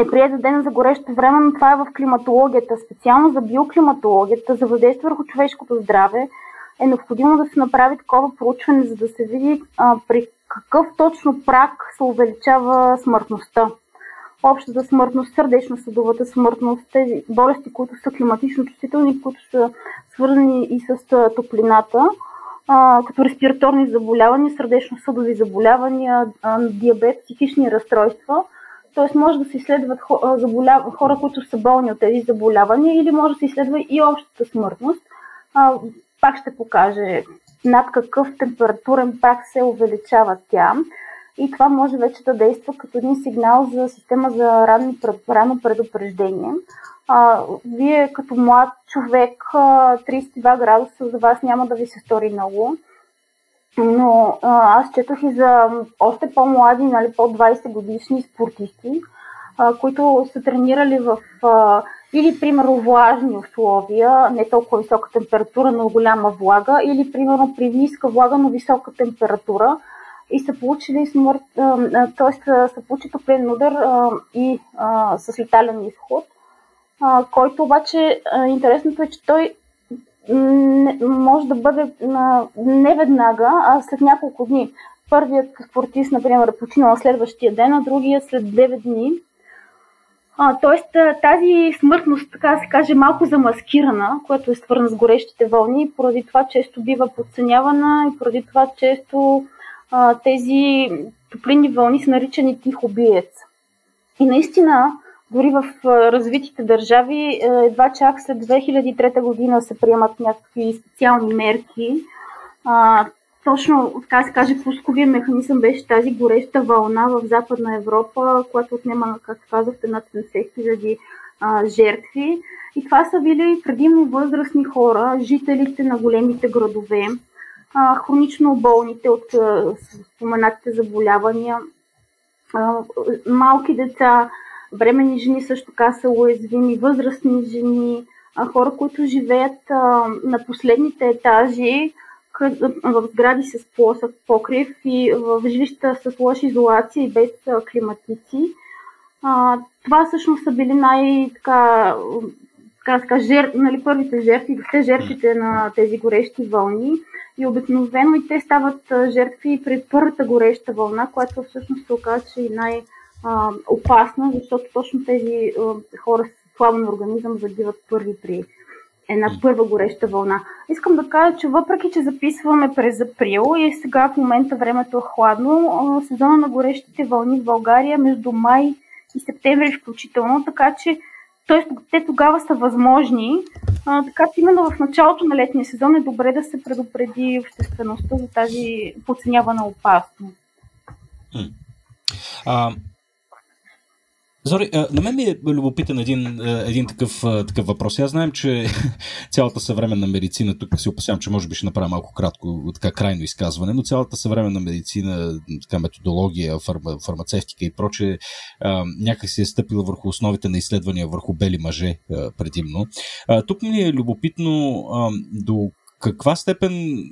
е прият за ден за горещо време, но това е в климатологията. Специално за биоклиматологията, за въздействие върху човешкото здраве, е необходимо да се направи такова проучване, за да се види а, при какъв точно прак се увеличава смъртността. Общата смъртност, сърдечно-съдовата смъртност, тези болести, които са климатично чувствителни, които са свързани и с топлината, а, като респираторни заболявания, сърдечно-съдови заболявания, диабет, психични разстройства. Т.е. може да се изследват хора, които са болни от тези заболявания или може да се изследва и общата смъртност. А, пак ще покаже над какъв температурен прак се увеличава тя. И това може вече да действа като един сигнал за система за ранни, рано предупреждение. А, вие като млад човек, 32 градуса за вас няма да ви се стори много. Но а, аз четох и за още по-млади, нали, по-20 годишни спортисти, а, които са тренирали в а, или, примерно, влажни условия, не толкова висока температура, но голяма влага, или, примерно, при ниска влага, но висока температура и са получили смърт, т.е. са получили топлен удар и с летален изход, който обаче интересното е, че той може да бъде не веднага, а след няколко дни. Първият спортист, например, е починал следващия ден, а другия след 9 дни. А, тоест тази смъртност, така да се каже, малко замаскирана, което е свързана с горещите вълни, поради това често бива подценявана и поради това често а, тези топлинни вълни са наричани тих убиец. И наистина, дори в развитите държави, едва чак след 2003 година се приемат някакви специални мерки. А, точно, така се каже, пусковия механизъм беше тази гореща вълна в Западна Европа, която отнема, както казахте, над 70 хиляди жертви. И това са били предимно възрастни хора, жителите на големите градове, а, хронично болните от споменатите заболявания, а, малки деца, бремени жени също така са уязвими, възрастни жени, хора, които живеят на последните етажи, в сгради с плосък покрив и в жилища с лоша изолация и без климатици. Това всъщност са били най- така, така, така жер, нали, първите жертви, те жертвите на тези горещи вълни. И обикновено и те стават жертви при първата гореща вълна, която всъщност се оказа, че е най-опасна, защото точно тези хора с слабен организъм загиват първи при една първа гореща вълна. Искам да кажа, че въпреки, че записваме през април и сега в момента времето е хладно, сезона на горещите вълни в България между май и септември включително, така че т.е. те тогава са възможни, а, така че именно в началото на летния сезон е добре да се предупреди обществеността за тази подценявана опасност. А, Зори, на мен ми е любопитен един, един такъв, такъв въпрос. Аз знаем, че [LAUGHS] цялата съвременна медицина, тук се опасявам, че може би ще направя малко кратко, така крайно изказване, но цялата съвременна медицина, така методология, фарма, фармацевтика и проче, някак си е стъпила върху основите на изследвания върху бели мъже предимно. Тук ми е любопитно до каква степен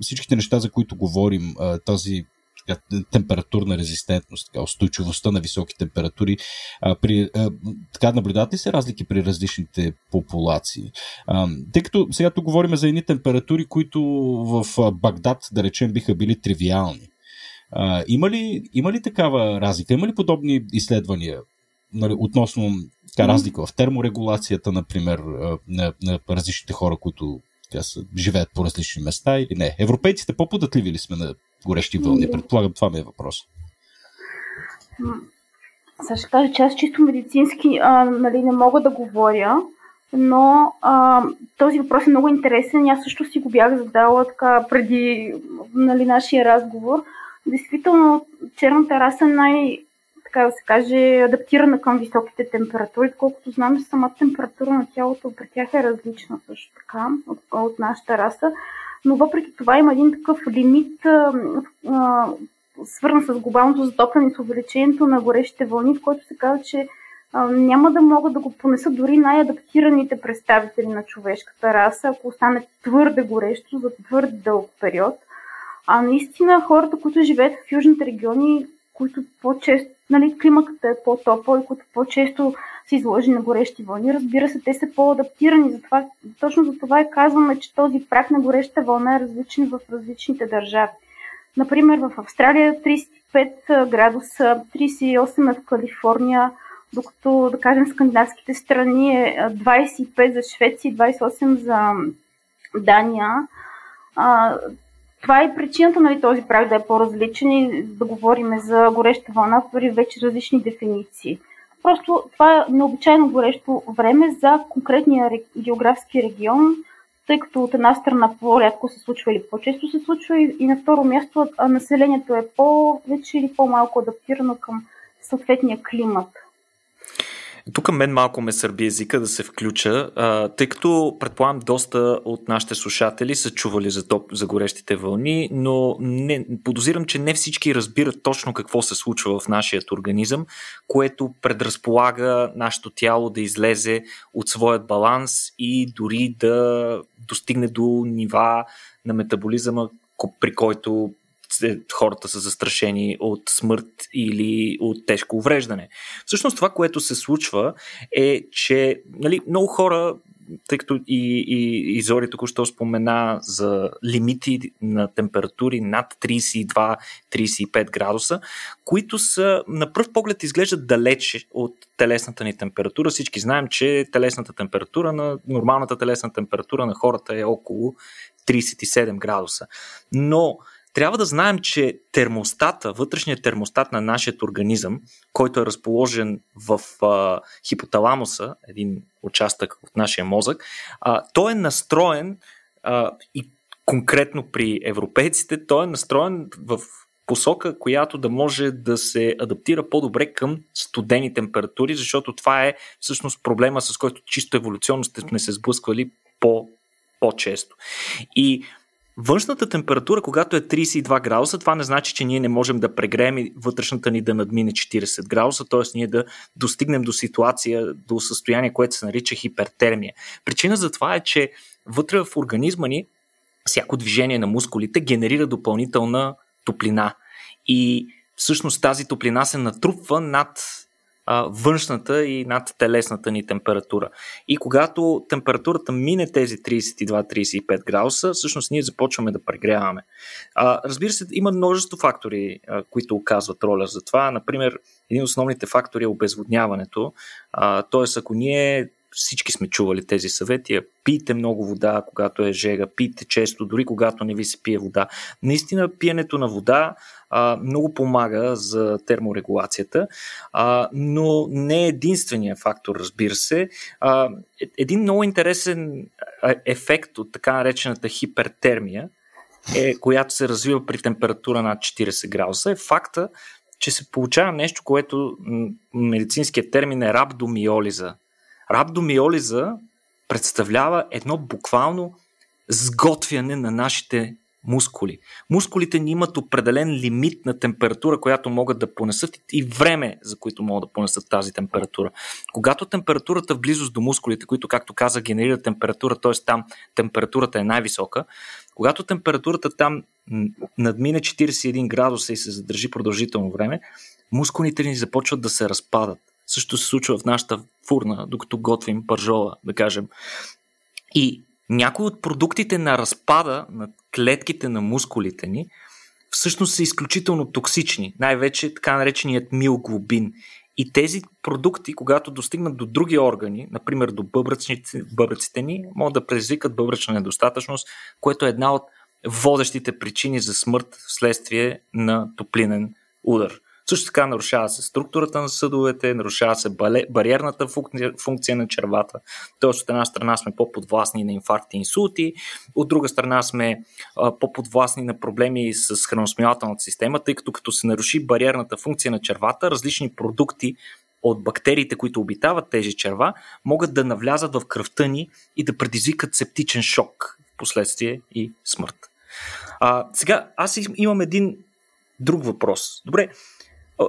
всичките неща, за които говорим, този така, температурна резистентност, така, устойчивостта на високи температури. А, при, а, така наблюдават ли се разлики при различните популации? А, тъй като сега тук говорим за едни температури, които в Багдад, да речем, биха били тривиални. А, има, ли, има ли такава разлика? Има ли подобни изследвания нали, относно така, разлика в терморегулацията, например, на, на различните хора, които така, са, живеят по различни места или не? Европейците по-податливи ли сме на горещи вълни? Предполагам, това ми е въпрос. Сега ще кажа, че аз чисто медицински а, нали, не мога да говоря, но а, този въпрос е много интересен. Аз също си го бях задала така преди нали, нашия разговор. Действително, черната раса е най- така да се каже, адаптирана към високите температури, колкото знам, самата температура на тялото при тях е различна също така от, от нашата раса. Но въпреки това има един такъв лимит, свързан с глобалното затопляне с увеличението на горещите вълни, в който се казва, че няма да могат да го понесат дори най-адаптираните представители на човешката раса, ако остане твърде горещо за твърде дълъг период. А наистина хората, които живеят в южните региони, които по-често, нали, климатът е по-топъл и които по-често са изложени на горещи вълни, разбира се, те са по-адаптирани. Затова, точно за това и казваме, че този прак на гореща вълна е различен в различните държави. Например, в Австралия 35 градуса, 38 е в Калифорния, докато, да кажем, скандинавските страни е 25 за Швеция и 28 за Дания. А, това е причината нали, този прак да е по-различен и да говорим за гореща вълна при вече различни дефиниции. Просто това е необичайно горещо време за конкретния географски регион, тъй като от една страна по-рядко се случва или по-често се случва и, и на второ място населението е по-вече или по-малко адаптирано към съответния климат. Тук мен малко ме сърби езика да се включа, тъй като предполагам доста от нашите слушатели са чували за, топ, за горещите вълни, но не, подозирам, че не всички разбират точно какво се случва в нашия организъм, което предразполага нашето тяло да излезе от своят баланс и дори да достигне до нива на метаболизъма, при който хората са застрашени от смърт или от тежко увреждане. Всъщност това, което се случва е, че нали, много хора тъй като и, и, и Зори току-що спомена за лимити на температури над 32-35 градуса, които са на пръв поглед изглеждат далече от телесната ни температура. Всички знаем, че телесната температура на нормалната телесна температура на хората е около 37 градуса. Но трябва да знаем, че термостата, вътрешният термостат на нашия организъм, който е разположен в а, хипоталамуса, един участък от нашия мозък, а, той е настроен а, и конкретно при европейците, той е настроен в посока, която да може да се адаптира по-добре към студени температури, защото това е всъщност проблема, с който чисто еволюционно сме се сблъсквали по, по-често. И Външната температура, когато е 32 градуса, това не значи, че ние не можем да прегреем и вътрешната ни да надмине 40 градуса, т.е. ние да достигнем до ситуация, до състояние, което се нарича хипертермия. Причина за това е, че вътре в организма ни всяко движение на мускулите генерира допълнителна топлина. И всъщност тази топлина се натрупва над външната и над телесната ни температура. И когато температурата мине тези 32-35 градуса, всъщност ние започваме да прегряваме. Разбира се, има множество фактори, които оказват роля за това. Например, един от основните фактори е обезводняването. Тоест, ако ние всички сме чували тези съвети. Пийте много вода, когато е жега, пийте често, дори когато не ви се пие вода. Наистина, пиенето на вода а, много помага за терморегулацията, а, но не е единствения фактор, разбира се. А, е, един много интересен ефект от така наречената хипертермия, е, която се развива при температура над 40 градуса, е факта, че се получава нещо, което медицинският термин е рабдомиолиза. Рабдомиолиза представлява едно буквално сготвяне на нашите мускули. Мускулите ни имат определен лимит на температура, която могат да понесат и време, за които могат да понесат тази температура. Когато температурата в близост до мускулите, които, както каза, генерират температура, т.е. там температурата е най-висока, когато температурата там надмине 41 градуса и се задържи продължително време, мускулите ни започват да се разпадат. Също се случва в нашата фурна, докато готвим пържола, да кажем. И някои от продуктите на разпада на клетките на мускулите ни всъщност са изключително токсични. Най-вече така нареченият милглобин. И тези продукти, когато достигнат до други органи, например до бъбръците ни, могат да предизвикат бъбръчна недостатъчност, което е една от водещите причини за смърт вследствие на топлинен удар. Също така нарушава се структурата на съдовете, нарушава се бариерната функция на червата. Тоест от една страна сме по-подвластни на инфаркти и инсулти, от друга страна сме по-подвластни на проблеми с храносмилателната система, тъй като като се наруши бариерната функция на червата, различни продукти от бактериите, които обитават тези черва, могат да навлязат в кръвта ни и да предизвикат септичен шок, последствие и смърт. А, сега, аз имам един друг въпрос. Добре,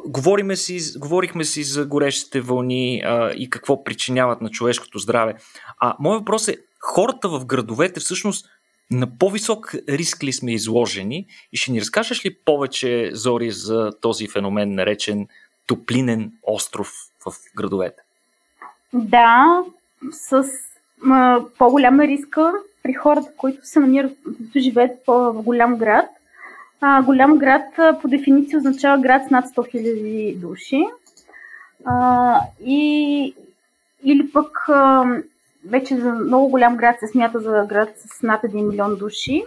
Говориме си, говорихме си за горещите вълни а, и какво причиняват на човешкото здраве. А моят въпрос е, хората в градовете всъщност на по-висок риск ли сме изложени и ще ни разкажеш ли повече, Зори, за този феномен, наречен топлинен остров в градовете? Да, с м- по-голяма риска при хората, които се намират, които живеят в голям град – а, голям град по дефиниция означава град с над 100 000 души. А, и, или пък а, вече за много голям град се смята за град с над 1 милион души.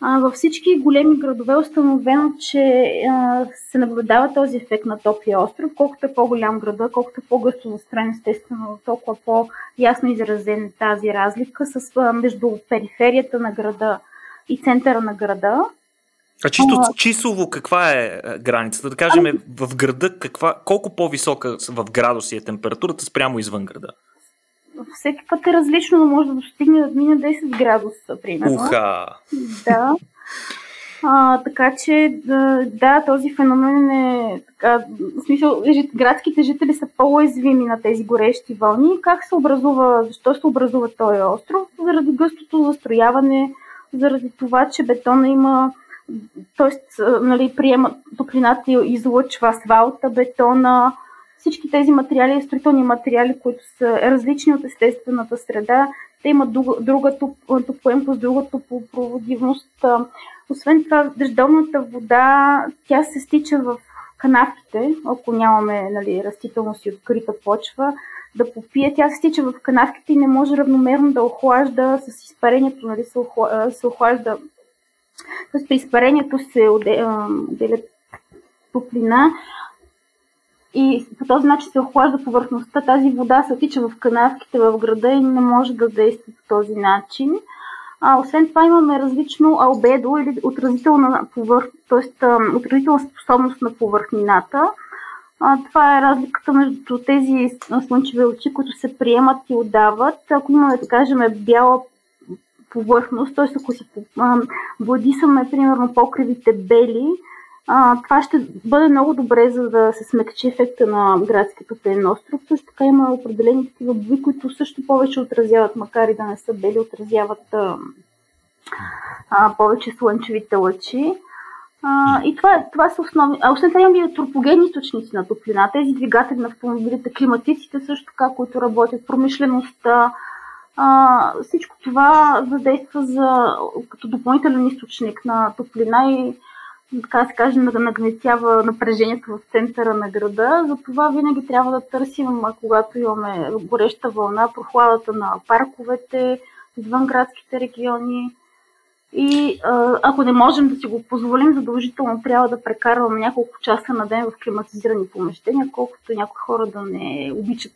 А, във всички големи градове е установено, че а, се наблюдава този ефект на топлия остров. Колкото е по-голям града, колкото е по-гъсто застроен, естествено, толкова по-ясно изразен тази разлика с, а, между периферията на града и центъра на града. А чисто а, числово каква е, е границата? Да кажем ами... в града каква, колко по-висока в градуси е температурата спрямо извън града? Всеки път е различно, но може да достигне да мине 10 градуса, примерно. Уха! Да. А, така че, да, да, този феномен е така, в смисъл, градските жители са по-уязвими на тези горещи вълни. Как се образува, защо се образува този остров? Заради гъстото застрояване, заради това, че бетона има т.е. Нали, приема топлината и излъчва асфалта, бетона, всички тези материали, строителни материали, които са различни от естествената среда, те имат друга топлоемкост, друга топлопроводимост. Освен това, дъждовната вода, тя се стича в канавките, ако нямаме нали, растителност и открита почва, да попие. Тя се стича в канавките и не може равномерно да охлажда с изпарението, нали, се охлажда Тоест при изпарението се отделя топлина и по този начин се охлажда повърхността. Тази вода се отича в канавките в града и не може да действа по този начин. А, освен това имаме различно албедо или отразителна, повърх... т.е. отразителна способност на повърхнината. А, това е разликата между тези слънчеви лъчи, които се приемат и отдават. Ако имаме, да кажем, бяла повърхност, т.е. ако си владисаме, примерно, покривите бели, а, това ще бъде много добре, за да се смекчи ефекта на градския топлен остров. Също така има определени такива бои, които също повече отразяват, макар и да не са бели, отразяват а, а, повече слънчевите лъчи. А, и това, това са основни. А освен това имаме и антропогенни източници на топлина. Тези двигатели на автомобилите, климатиците също така, които работят, промишлеността, а, всичко това задейства за, като допълнителен източник на топлина и така да се каже, нагнетява напрежението в центъра на града. Затова винаги трябва да търсим, когато имаме гореща вълна, прохладата на парковете, извън градските региони. И ако не можем да си го позволим, задължително трябва да прекарваме няколко часа на ден в климатизирани помещения, колкото някои хора да не обичат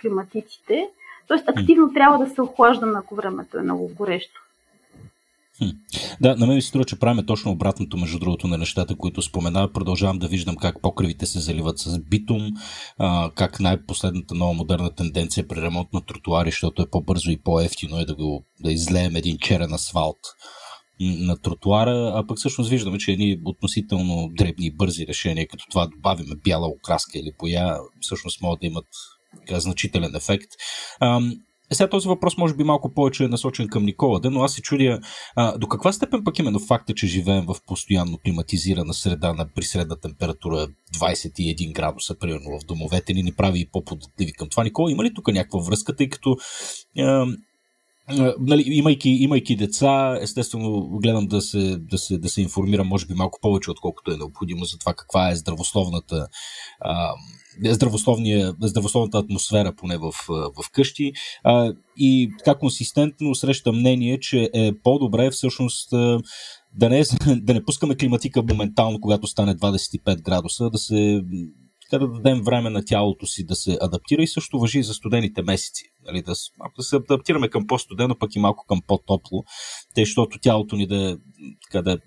климатиците. Тоест активно трябва да се охлаждаме, ако времето е много горещо. Да, на мен ми се струва, че правим точно обратното, между другото, на нещата, които споменава. Продължавам да виждам как покривите се заливат с битум, а, как най-последната нова модерна тенденция при ремонт на тротуари, защото е по-бързо и по-ефтино е да, го, да излеем един черен асфалт на тротуара, а пък всъщност виждаме, че едни относително дребни и бързи решения, като това добавиме бяла окраска или боя, всъщност могат да имат така, значителен ефект. А, е, сега този въпрос може би малко повече е насочен към Никола, но аз се чудя а, до каква степен пък именно факта, че живеем в постоянно климатизирана среда на при средна температура 21 градуса, примерно в домовете ни, ни прави и по-податливи към това. Никола, има ли тук някаква връзка, тъй като а, нали, имайки, имайки деца, естествено гледам да се, да, се, да се информирам, може би малко повече, отколкото е необходимо за това каква е здравословната а, здравословната атмосфера поне в, в къщи. А, и така консистентно среща мнение, че е по-добре всъщност да не, [LAUGHS] да не пускаме климатика моментално, когато стане 25 градуса, да се да дадем време на тялото си да се адаптира и също въжи за студените месеци. Нали, да, да се адаптираме към по-студено, пък и малко към по-топло, тъй, защото тялото ни да, така, да,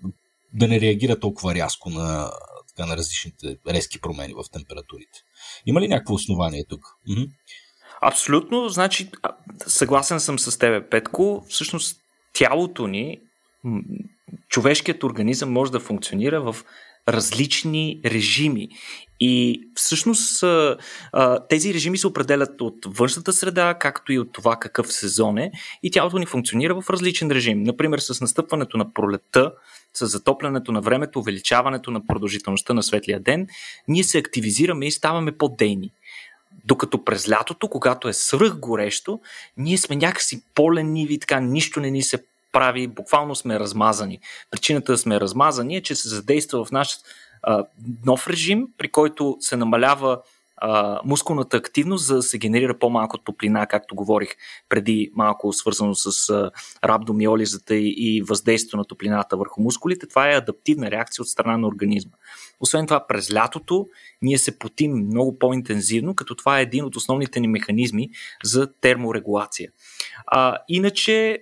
да не реагира толкова рязко на, така, на различните резки промени в температурите. Има ли някакво основание тук? Абсолютно. Значи, съгласен съм с тебе, Петко. Всъщност, тялото ни, човешкият организъм може да функционира в различни режими. И всъщност тези режими се определят от външната среда, както и от това какъв сезон е. И тялото ни функционира в различен режим. Например, с настъпването на пролетта, с затоплянето на времето, увеличаването на продължителността на светлия ден, ние се активизираме и ставаме по-дейни. Докато през лятото, когато е свръх горещо, ние сме някакси по-лениви, така нищо не ни се прави, буквално сме размазани. Причината да сме размазани е, че се задейства в наш нов режим, при който се намалява а, мускулната активност, за да се генерира по-малко топлина, както говорих преди малко, свързано с а, рабдомиолизата и, и въздействието на топлината върху мускулите. Това е адаптивна реакция от страна на организма. Освен това, през лятото ние се потим много по-интензивно, като това е един от основните ни механизми за терморегулация. А, иначе,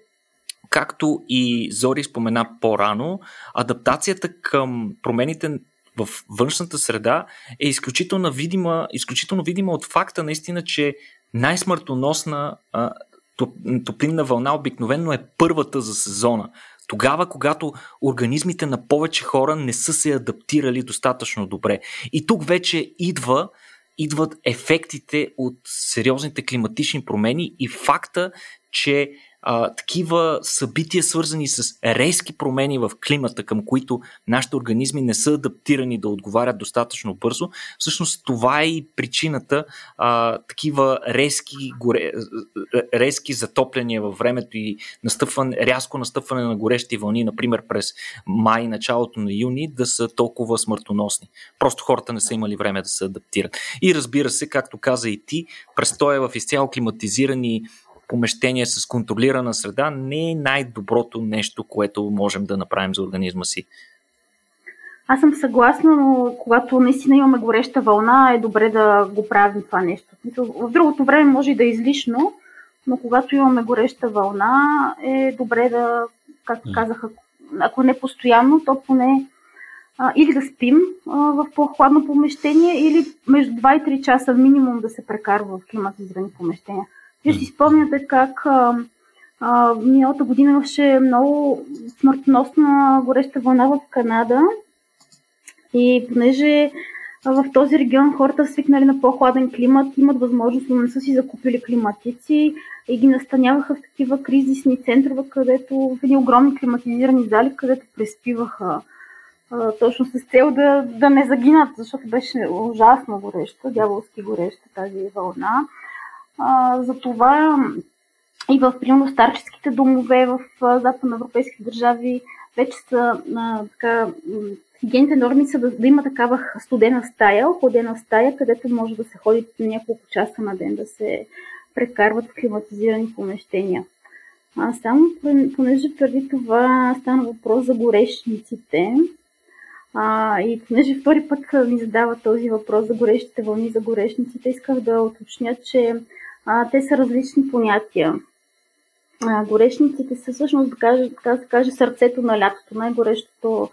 както и Зори спомена по-рано, адаптацията към промените в външната среда е изключително видима, изключително видима от факта наистина, че най-смъртоносна топлинна вълна обикновено е първата за сезона. Тогава, когато организмите на повече хора не са се адаптирали достатъчно добре. И тук вече идва, идват ефектите от сериозните климатични промени и факта, че а, такива събития, свързани с резки промени в климата, към които нашите организми не са адаптирани да отговарят достатъчно бързо, всъщност това е и причината а, такива резки, горе, резки затопляния във времето и настъпване, рязко настъпване на горещи вълни, например през май, началото на юни, да са толкова смъртоносни. Просто хората не са имали време да се адаптират. И разбира се, както каза и ти, престоя в изцяло климатизирани помещение с контролирана среда не е най-доброто нещо, което можем да направим за организма си. Аз съм съгласна, но когато наистина имаме гореща вълна, е добре да го правим това нещо. В другото време може и да е излишно, но когато имаме гореща вълна, е добре да, както казаха, ако не постоянно, то поне а, или да спим а, в по-хладно помещение, или между 2 и 3 часа минимум да се прекарва в климатизирани помещения. Вие си спомняте как а, а, миналата година имаше много смъртоносна гореща вълна в Канада и понеже в този регион хората свикнали на по-хладен климат, имат възможност, но не са си закупили климатици и ги настаняваха в такива кризисни центрове, където в едни огромни климатизирани зали, където преспиваха точно с цел да, да не загинат, защото беше ужасно гореща, дяволски гореща тази вълна. А, затова и в примерно старческите домове в западноевропейски държави вече са а, така, хигиените норми са да, да има такава студена стая, охладена стая, където може да се ходи няколко часа на ден да се прекарват в климатизирани помещения. А, само понеже преди това стана въпрос за горешниците, а, и понеже втори път ми задава този въпрос за горещите вълни, за горешниците, исках да уточня, че а, те са различни понятия. А, горешниците са всъщност, така да се каже, сърцето на лятото, най-горещото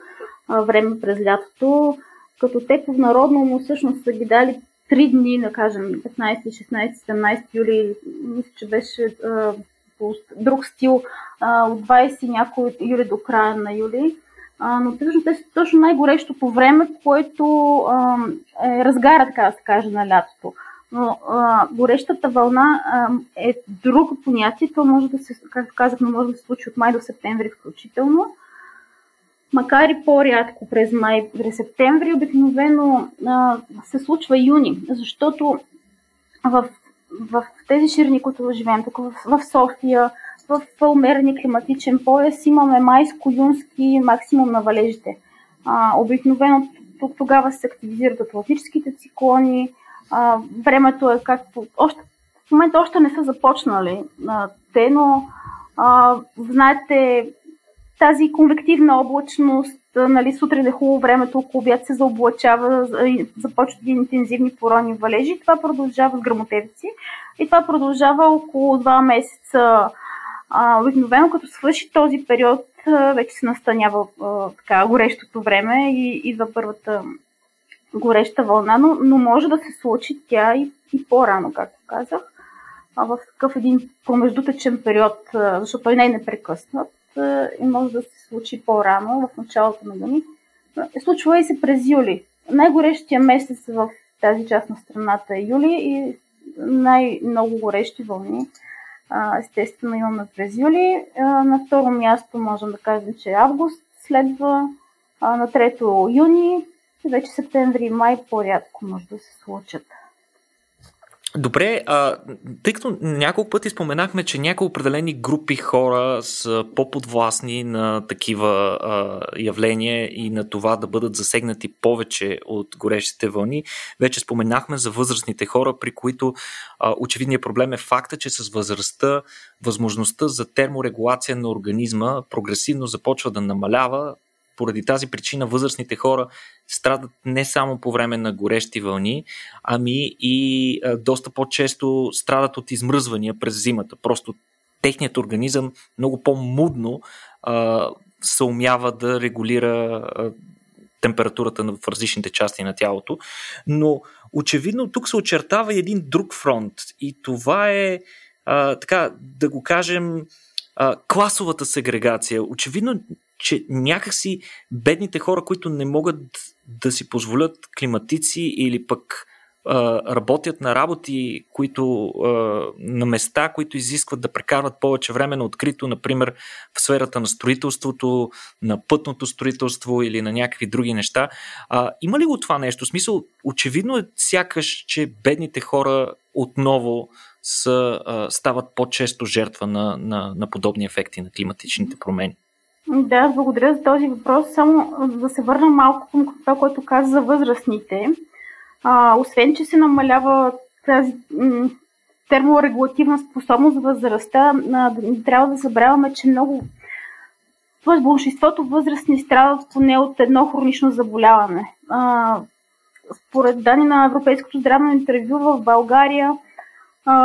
а, време през лятото, като те по народно му всъщност са ги дали три дни, да кажем, 15, 16, 17 юли, мисля, че беше а, по друг стил а, от 20 някой юли до края на юли. А, но всъщност те са точно най-горещото време, което а, е разгара, така да се каже, на лятото. Но а, горещата вълна а, е друго понятие. То може да се, както казахме, може да се случи от май до септември включително. Макар и по-рядко през май, през септември, обикновено а, се случва юни, защото в, в тези ширини, които живеем тук в, в София, в умерени климатичен пояс имаме майско-юнски максимум на валежите. А, обикновено тук тогава се активизират атлантическите циклони. А, времето е както... Още, в момента още не са започнали а, те, но а, знаете, тази конвективна облачност, нали, сутрин е хубаво времето, около обяд се заоблачава, започват и интензивни порони валежи. Това продължава с грамотевици и това продължава около 2 месеца. А, обикновено, като свърши този период, вече се настанява а, така, горещото време и идва първата гореща вълна, но, но може да се случи тя и, и по-рано, както казах, в такъв един промеждутъчен период, защото той не е непрекъснат и може да се случи по-рано, в началото на юни. Е, случва и се през юли. Най-горещия месец в тази част на страната е юли и най-много горещи вълни естествено имаме през юли. На второ място можем да кажем, че август следва. На трето юни вече септември и май по-рядко може да се случат. Добре, а, тъй като няколко пъти споменахме, че някои определени групи хора са по-подвластни на такива а, явления и на това да бъдат засегнати повече от горещите вълни, вече споменахме за възрастните хора, при които а, очевидният проблем е факта, че с възрастта възможността за терморегулация на организма прогресивно започва да намалява, поради тази причина възрастните хора страдат не само по време на горещи вълни, ами и а, доста по-често страдат от измръзвания през зимата. Просто техният организъм много по-мудно а, се умява да регулира а, температурата в различните части на тялото. Но очевидно тук се очертава един друг фронт и това е а, така да го кажем а, класовата сегрегация. Очевидно че някакси бедните хора, които не могат да си позволят климатици или пък работят на работи, които на места, които изискват да прекарват повече време на открито, например в сферата на строителството, на пътното строителство или на някакви други неща. А, има ли го това нещо? В смисъл, очевидно е сякаш, че бедните хора отново са, а, стават по-често жертва на, на, на подобни ефекти на климатичните промени. Да, благодаря за този въпрос. Само да се върна малко към това, което каза за възрастните. А, освен, че се намалява тази терморегулативна способност за възрастта, а, трябва да забравяме, че много большинството възрастни страдат поне от едно хронично заболяване. А, според данни на Европейското здравно интервю в България,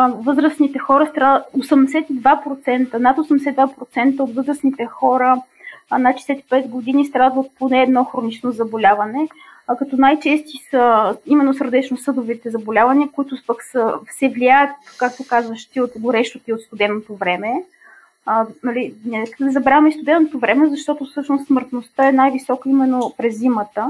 възрастните хора страдат 82%, над 82% от възрастните хора над 65 години страдат от поне едно хронично заболяване, а като най-чести са именно сърдечно-съдовите заболявания, които пък са, се влияят, както казваш ти, от горещото и от студеното време. А, нали, не да забравяме и студеното време, защото всъщност смъртността е най-висока именно през зимата.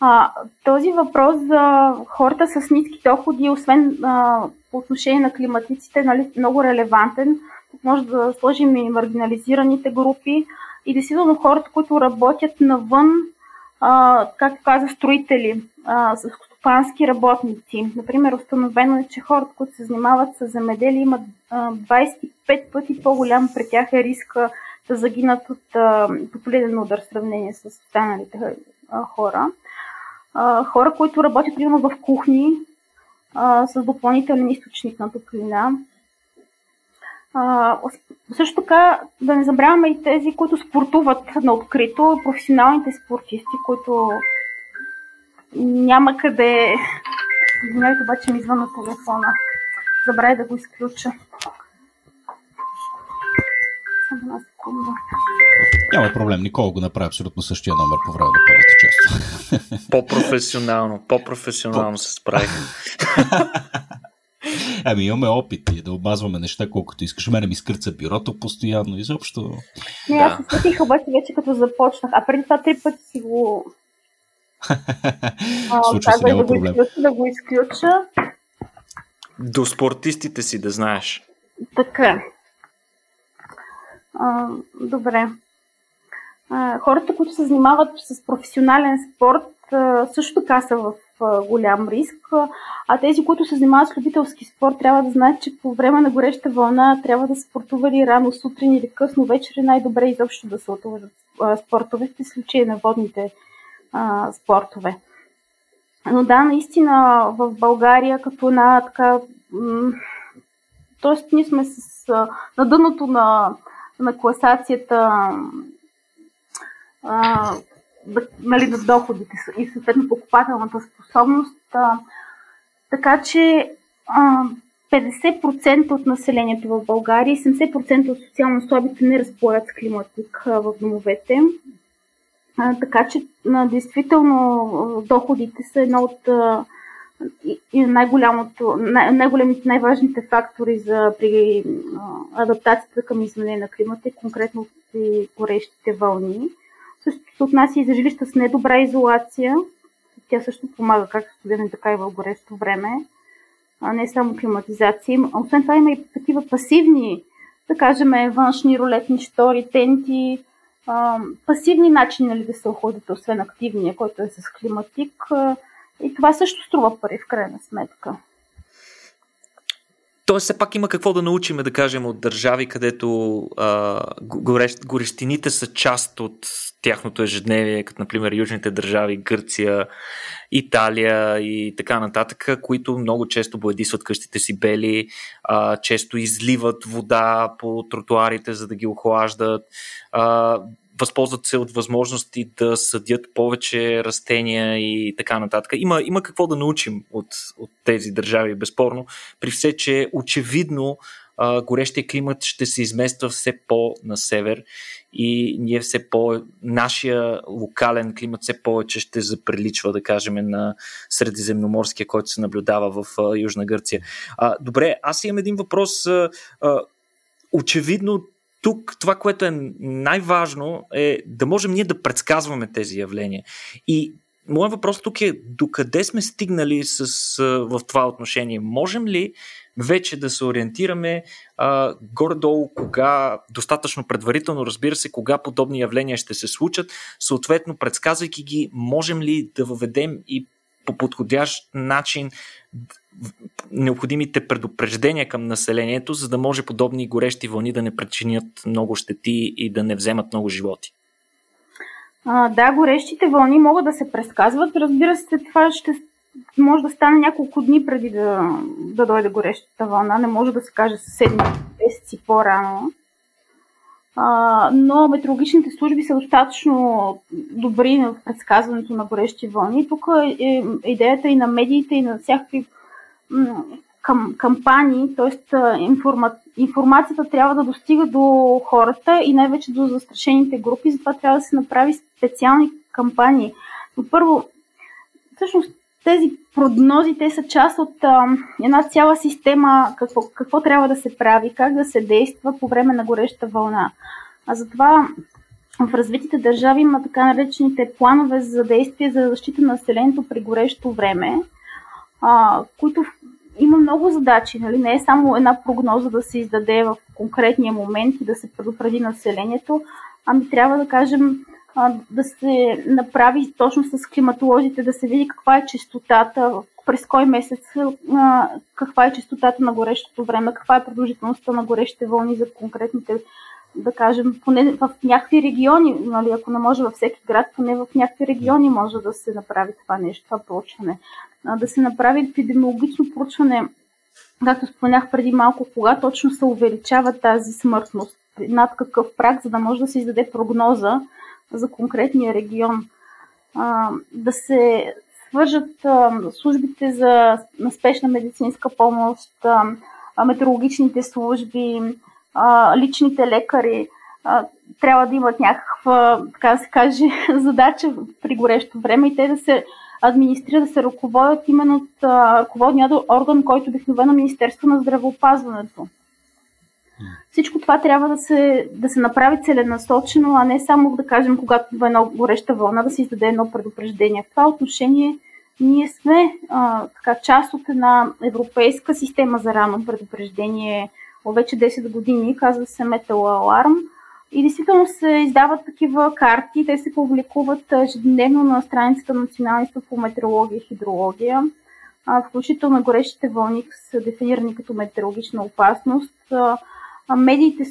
А, този въпрос за хората с ниски доходи, освен а, по отношение на климатиците, е нали, много релевантен, може да сложим и маргинализираните групи и действително хората, които работят навън, а, както каза, строители, а, стопански работници. Например, установено е, че хората, които се занимават с земеделие, имат а, 25 пъти по-голям при тях е риска да загинат от топлинен удар в сравнение с останалите а, хора. А, хора, които работят примерно в кухни а, с допълнителен източник на топлина, а, също така да не забравяме и тези, които спортуват на открито, професионалните спортисти, които няма къде. Извинявайте, обаче ми извън на телефона. Забравя да го изключа. Една секунда. Няма проблем, Никола го направи абсолютно същия номер по време на първата част. По-професионално, по-професионално се справих. [LAUGHS] [LAUGHS] Ами имаме опит и да обазваме неща колкото искаш. Мене ми скърца бюрото постоянно, изобщо. Не, аз се сетих обаче вече като започнах. А преди това три пъти си го... [LAUGHS] Случва се, няма да проблем. Го изключа, да го изключа. До спортистите си да знаеш. Така. А, добре. А, хората, които се занимават с професионален спорт, също така са в голям риск. А тези, които се занимават с любителски спорт, трябва да знаят, че по време на гореща вълна трябва да спортували рано сутрин или късно вечер е най-добре изобщо да се отложат спортовете, в случай на водните а, спортове. Но да, наистина в България като една така... М- Тоест, ние сме с, на дъното на, на класацията нали, на доходите и съответно покупателната способност. А, така че а, 50% от населението в България и 70% от социално слабите не разполагат с климатик в домовете. А, така че а, действително доходите са едно от а, и най-голямото, най- най-големите, най-важните фактори за при а, адаптацията към изменение на климата и конкретно при горещите вълни. Се отнася и за жилища с недобра изолация. Тя също помага както студено, така и в горещо време. А не само климатизация. Освен това има и такива пасивни, да кажем, външни рулетни штори, тенти, пасивни начини нали, да се охладите, освен активния, който е с климатик. И това също струва пари в крайна сметка. Тоест, все пак има какво да научиме, да кажем, от държави, където а, горещ, горещините са част от тяхното ежедневие, като например южните държави, Гърция, Италия и така нататък, които много често боядисват къщите си бели, а, често изливат вода по тротуарите, за да ги охлаждат. А, възползват се от възможности да съдят повече растения и така нататък. Има, има какво да научим от, от тези държави, безспорно, при все, че очевидно а, горещия климат ще се измества все по-на север и ние все по... нашия локален климат все повече ще заприличва, да кажем, на средиземноморския, който се наблюдава в а, Южна Гърция. А, добре, аз имам един въпрос. А, очевидно тук това, което е най-важно е да можем ние да предсказваме тези явления. И моят въпрос тук е докъде сме стигнали с, в това отношение? Можем ли вече да се ориентираме а, горе-долу кога, достатъчно предварително, разбира се, кога подобни явления ще се случат, съответно предсказвайки ги, можем ли да въведем и по подходящ начин необходимите предупреждения към населението, за да може подобни горещи вълни да не причинят много щети и да не вземат много животи. А, да, горещите вълни могат да се предсказват. Разбира се, това ще може да стане няколко дни преди да, да дойде горещата вълна. Не може да се каже седми месеци по-рано. А, но метеорологичните служби са достатъчно добри в предсказването на горещи вълни. Тук е, е идеята и на медиите, и на всякакви към, кампании, т.е. Информа, информацията трябва да достига до хората и най-вече до застрашените групи, затова трябва да се направи специални кампании. Но първо, всъщност тези прогнози, те са част от а, една цяла система, какво, какво трябва да се прави, как да се действа по време на гореща вълна. А затова в развитите държави има така наречените планове за действие за защита на населението при горещо време, а, които има много задачи. Нали? Не е само една прогноза да се издаде в конкретния момент и да се предупреди населението, ами трябва да кажем да се направи точно с климатолозите, да се види каква е частотата, през кой месец, каква е частотата на горещото време, каква е продължителността на горещите вълни за конкретните, да кажем, поне в някакви региони, нали, ако не може във всеки град, поне в някакви региони може да се направи това нещо, това проучване. Да се направи епидемиологично проучване, както споменах преди малко, кога точно се увеличава тази смъртност, над какъв прак, за да може да се издаде прогноза за конкретния регион. А, да се свържат а, службите за на спешна медицинска помощ, а, метеорологичните служби, а, личните лекари. А, трябва да имат някаква, така да се каже, [LAUGHS] задача при горещо време и те да се администрират, да се ръководят именно от ръководния орган, който обикновено Министерство на здравеопазването. Всичко това трябва да се, да се направи целенасочено, а не само да кажем, когато в едно гореща вълна да се издаде едно предупреждение. В това отношение ние сме а, така, част от една европейска система за рано предупреждение вече 10 години, казва се Metal Alarm И действително се издават такива карти, те се публикуват ежедневно на страницата на Националния по метеорология и хидрология. Включително горещите вълни са дефинирани като метеорологична опасност. Медиите,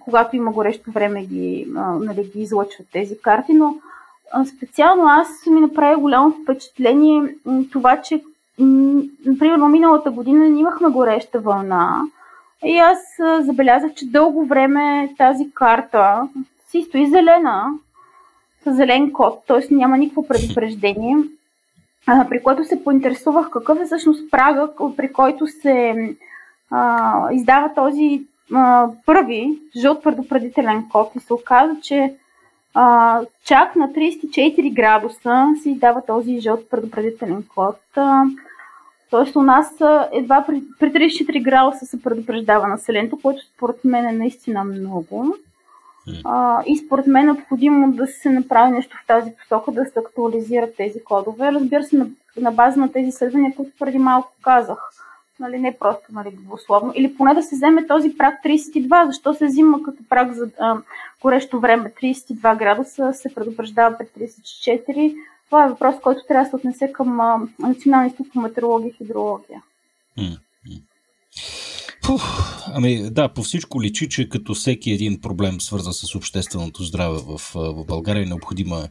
когато има горещо време, ги, нали, ги излъчват тези карти, но специално аз ми направи голямо впечатление това, че например, миналата година имахме гореща вълна и аз забелязах, че дълго време тази карта си стои зелена, с зелен код, т.е. няма никакво предупреждение, при което се поинтересувах какъв е всъщност прага, при който се а, издава този а, първи жълт предупредителен код и се оказа, че а, чак на 34 градуса се издава този жълт предупредителен код. А, Тоест у нас едва при, при 34 градуса се предупреждава населението, което според мен е наистина много. А, и според мен е необходимо да се направи нещо в тази посока, да се актуализират тези кодове. Разбира се, на, на база на тези изследвания, които преди малко казах. Нали, не просто нали, условно. Или поне да се вземе този прак 32. Защо се взима като прак за а, горещо време 32 градуса, се предупреждава пред 34 това е въпрос, който трябва да се отнесе към Националния институт по метеорология и хидрология. Фух, ами да, по всичко личи, че като всеки един проблем, свързан с общественото здраве в, в България, е необходима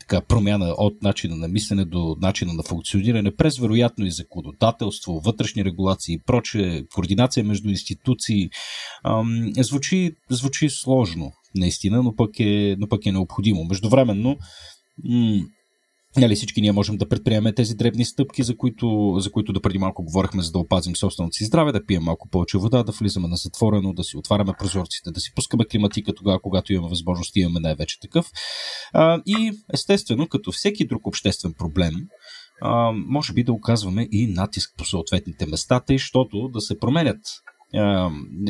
така, промяна от начина на мислене до начина на функциониране, през вероятно и законодателство, вътрешни регулации и проче, координация между институции. Ам, звучи, звучи сложно, наистина, но пък, е, но пък е необходимо. Междувременно, м- нали, всички ние можем да предприемем тези дребни стъпки, за които, за които да преди малко говорихме, за да опазим собственото си здраве, да пием малко повече вода, да влизаме на затворено, да си отваряме прозорците, да си пускаме климатика тогава, когато имаме възможност, имаме най-вече такъв. А, и естествено, като всеки друг обществен проблем, а, може би да оказваме и натиск по съответните места, тъй, защото да се променят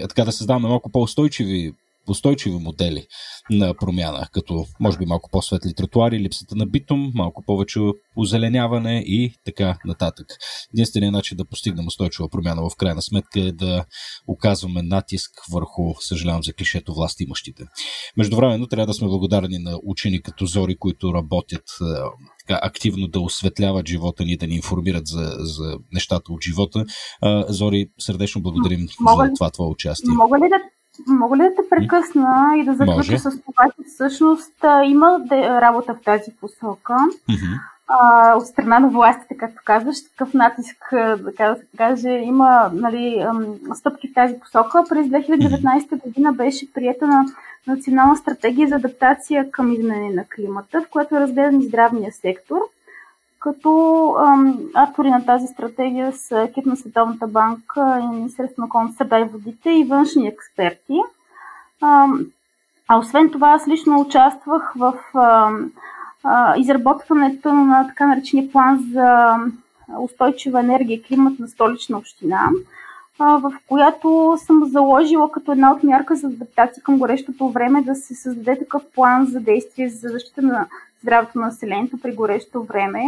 така да създаваме малко по-устойчиви устойчиви модели на промяна, като може би малко по-светли тротуари, липсата на битум, малко повече озеленяване и така нататък. Единственият начин да постигнем устойчива промяна в крайна сметка е да оказваме натиск върху, съжалявам за клишето, власт имащите. Междувременно трябва да сме благодарни на учени като Зори, които работят така, активно да осветляват живота ни, да ни информират за, за нещата от живота. Зори, сърдечно благодарим Мога за това твое участие. Мога ли да Мога ли да те прекъсна и да заключа с това, че всъщност има работа в тази посока mm-hmm. а, от страна на властите, както казваш, такъв натиск, така да се каже, има нали, стъпки в тази посока. През 2019 година беше приета на Национална стратегия за адаптация към изменение на климата, в която е разгледан и здравния сектор – като ам, автори на тази стратегия са екип на Световната банка и Министерството на околната среда и водите и външни експерти. Ам, а освен това, аз лично участвах в ам, а, изработването на така наречения план за устойчива енергия и климат на столична община, а, в която съм заложила като една от мярка за адаптация към горещото време да се създаде такъв план за действие за защита на здравето на населението при горещо време.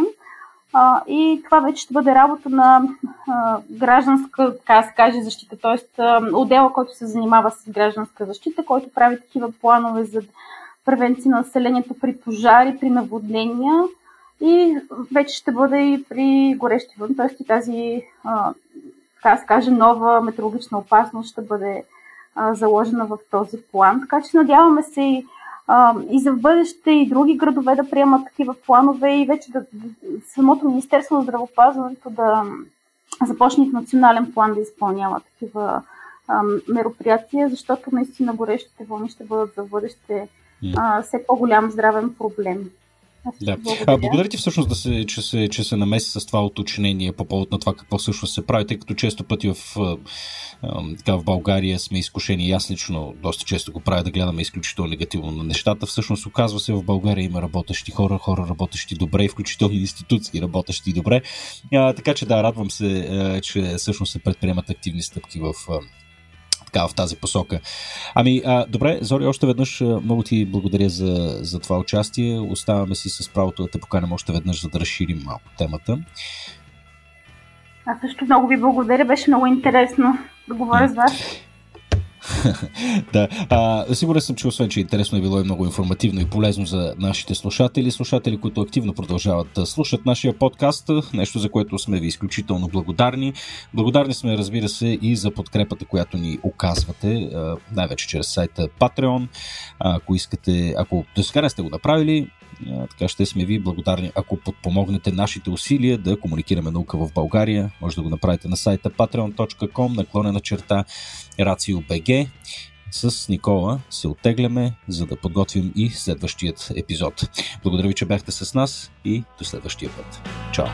А, и това вече ще бъде работа на а, гражданска, така се каже, защита, т.е. отдела, който се занимава с гражданска защита, който прави такива планове за превенция на населението при пожари, при наводнения и вече ще бъде и при горещи вън, т.е. тази, а, така се каже, нова метеорологична опасност ще бъде а, заложена в този план. Така че надяваме се и а, и за бъдеще и други градове да приемат такива планове и вече да, самото Министерство на здравопазването да започне в национален план да изпълнява такива а, мероприятия, защото наистина горещите вълни ще бъдат за бъдеще а, все по-голям здравен проблем. Да. Благодаря. А, благодаря ти всъщност, да се, че, се, че се намеси с това уточнение по повод на това какво всъщност се прави, тъй като често пъти в, така, в България сме изкушени, аз лично доста често го правя да гледаме изключително негативно на нещата. Всъщност оказва се в България има работещи хора, хора работещи добре, включително институции работещи добре. А, така че да, радвам се, че всъщност се предприемат активни стъпки в така в тази посока. Ами, а, добре, Зори, още веднъж много ти благодаря за, за това участие. Оставаме си с правото да те поканем още веднъж, за да разширим малко темата. Аз също много ви благодаря, беше много интересно да говоря с вас. [LAUGHS] да. А, сигурен съм, че освен, че интересно е било и много информативно и полезно за нашите слушатели, слушатели, които активно продължават да слушат нашия подкаст, нещо за което сме ви изключително благодарни. Благодарни сме, разбира се, и за подкрепата, която ни оказвате, най-вече чрез сайта Patreon. Ако искате, ако до сега не сте го направили, така ще сме ви благодарни, ако подпомогнете нашите усилия да комуникираме наука в България. Може да го направите на сайта patreon.com, наклонена черта RACIO.BG. С Никола се оттегляме, за да подготвим и следващият епизод. Благодаря ви, че бяхте с нас и до следващия път. Чао!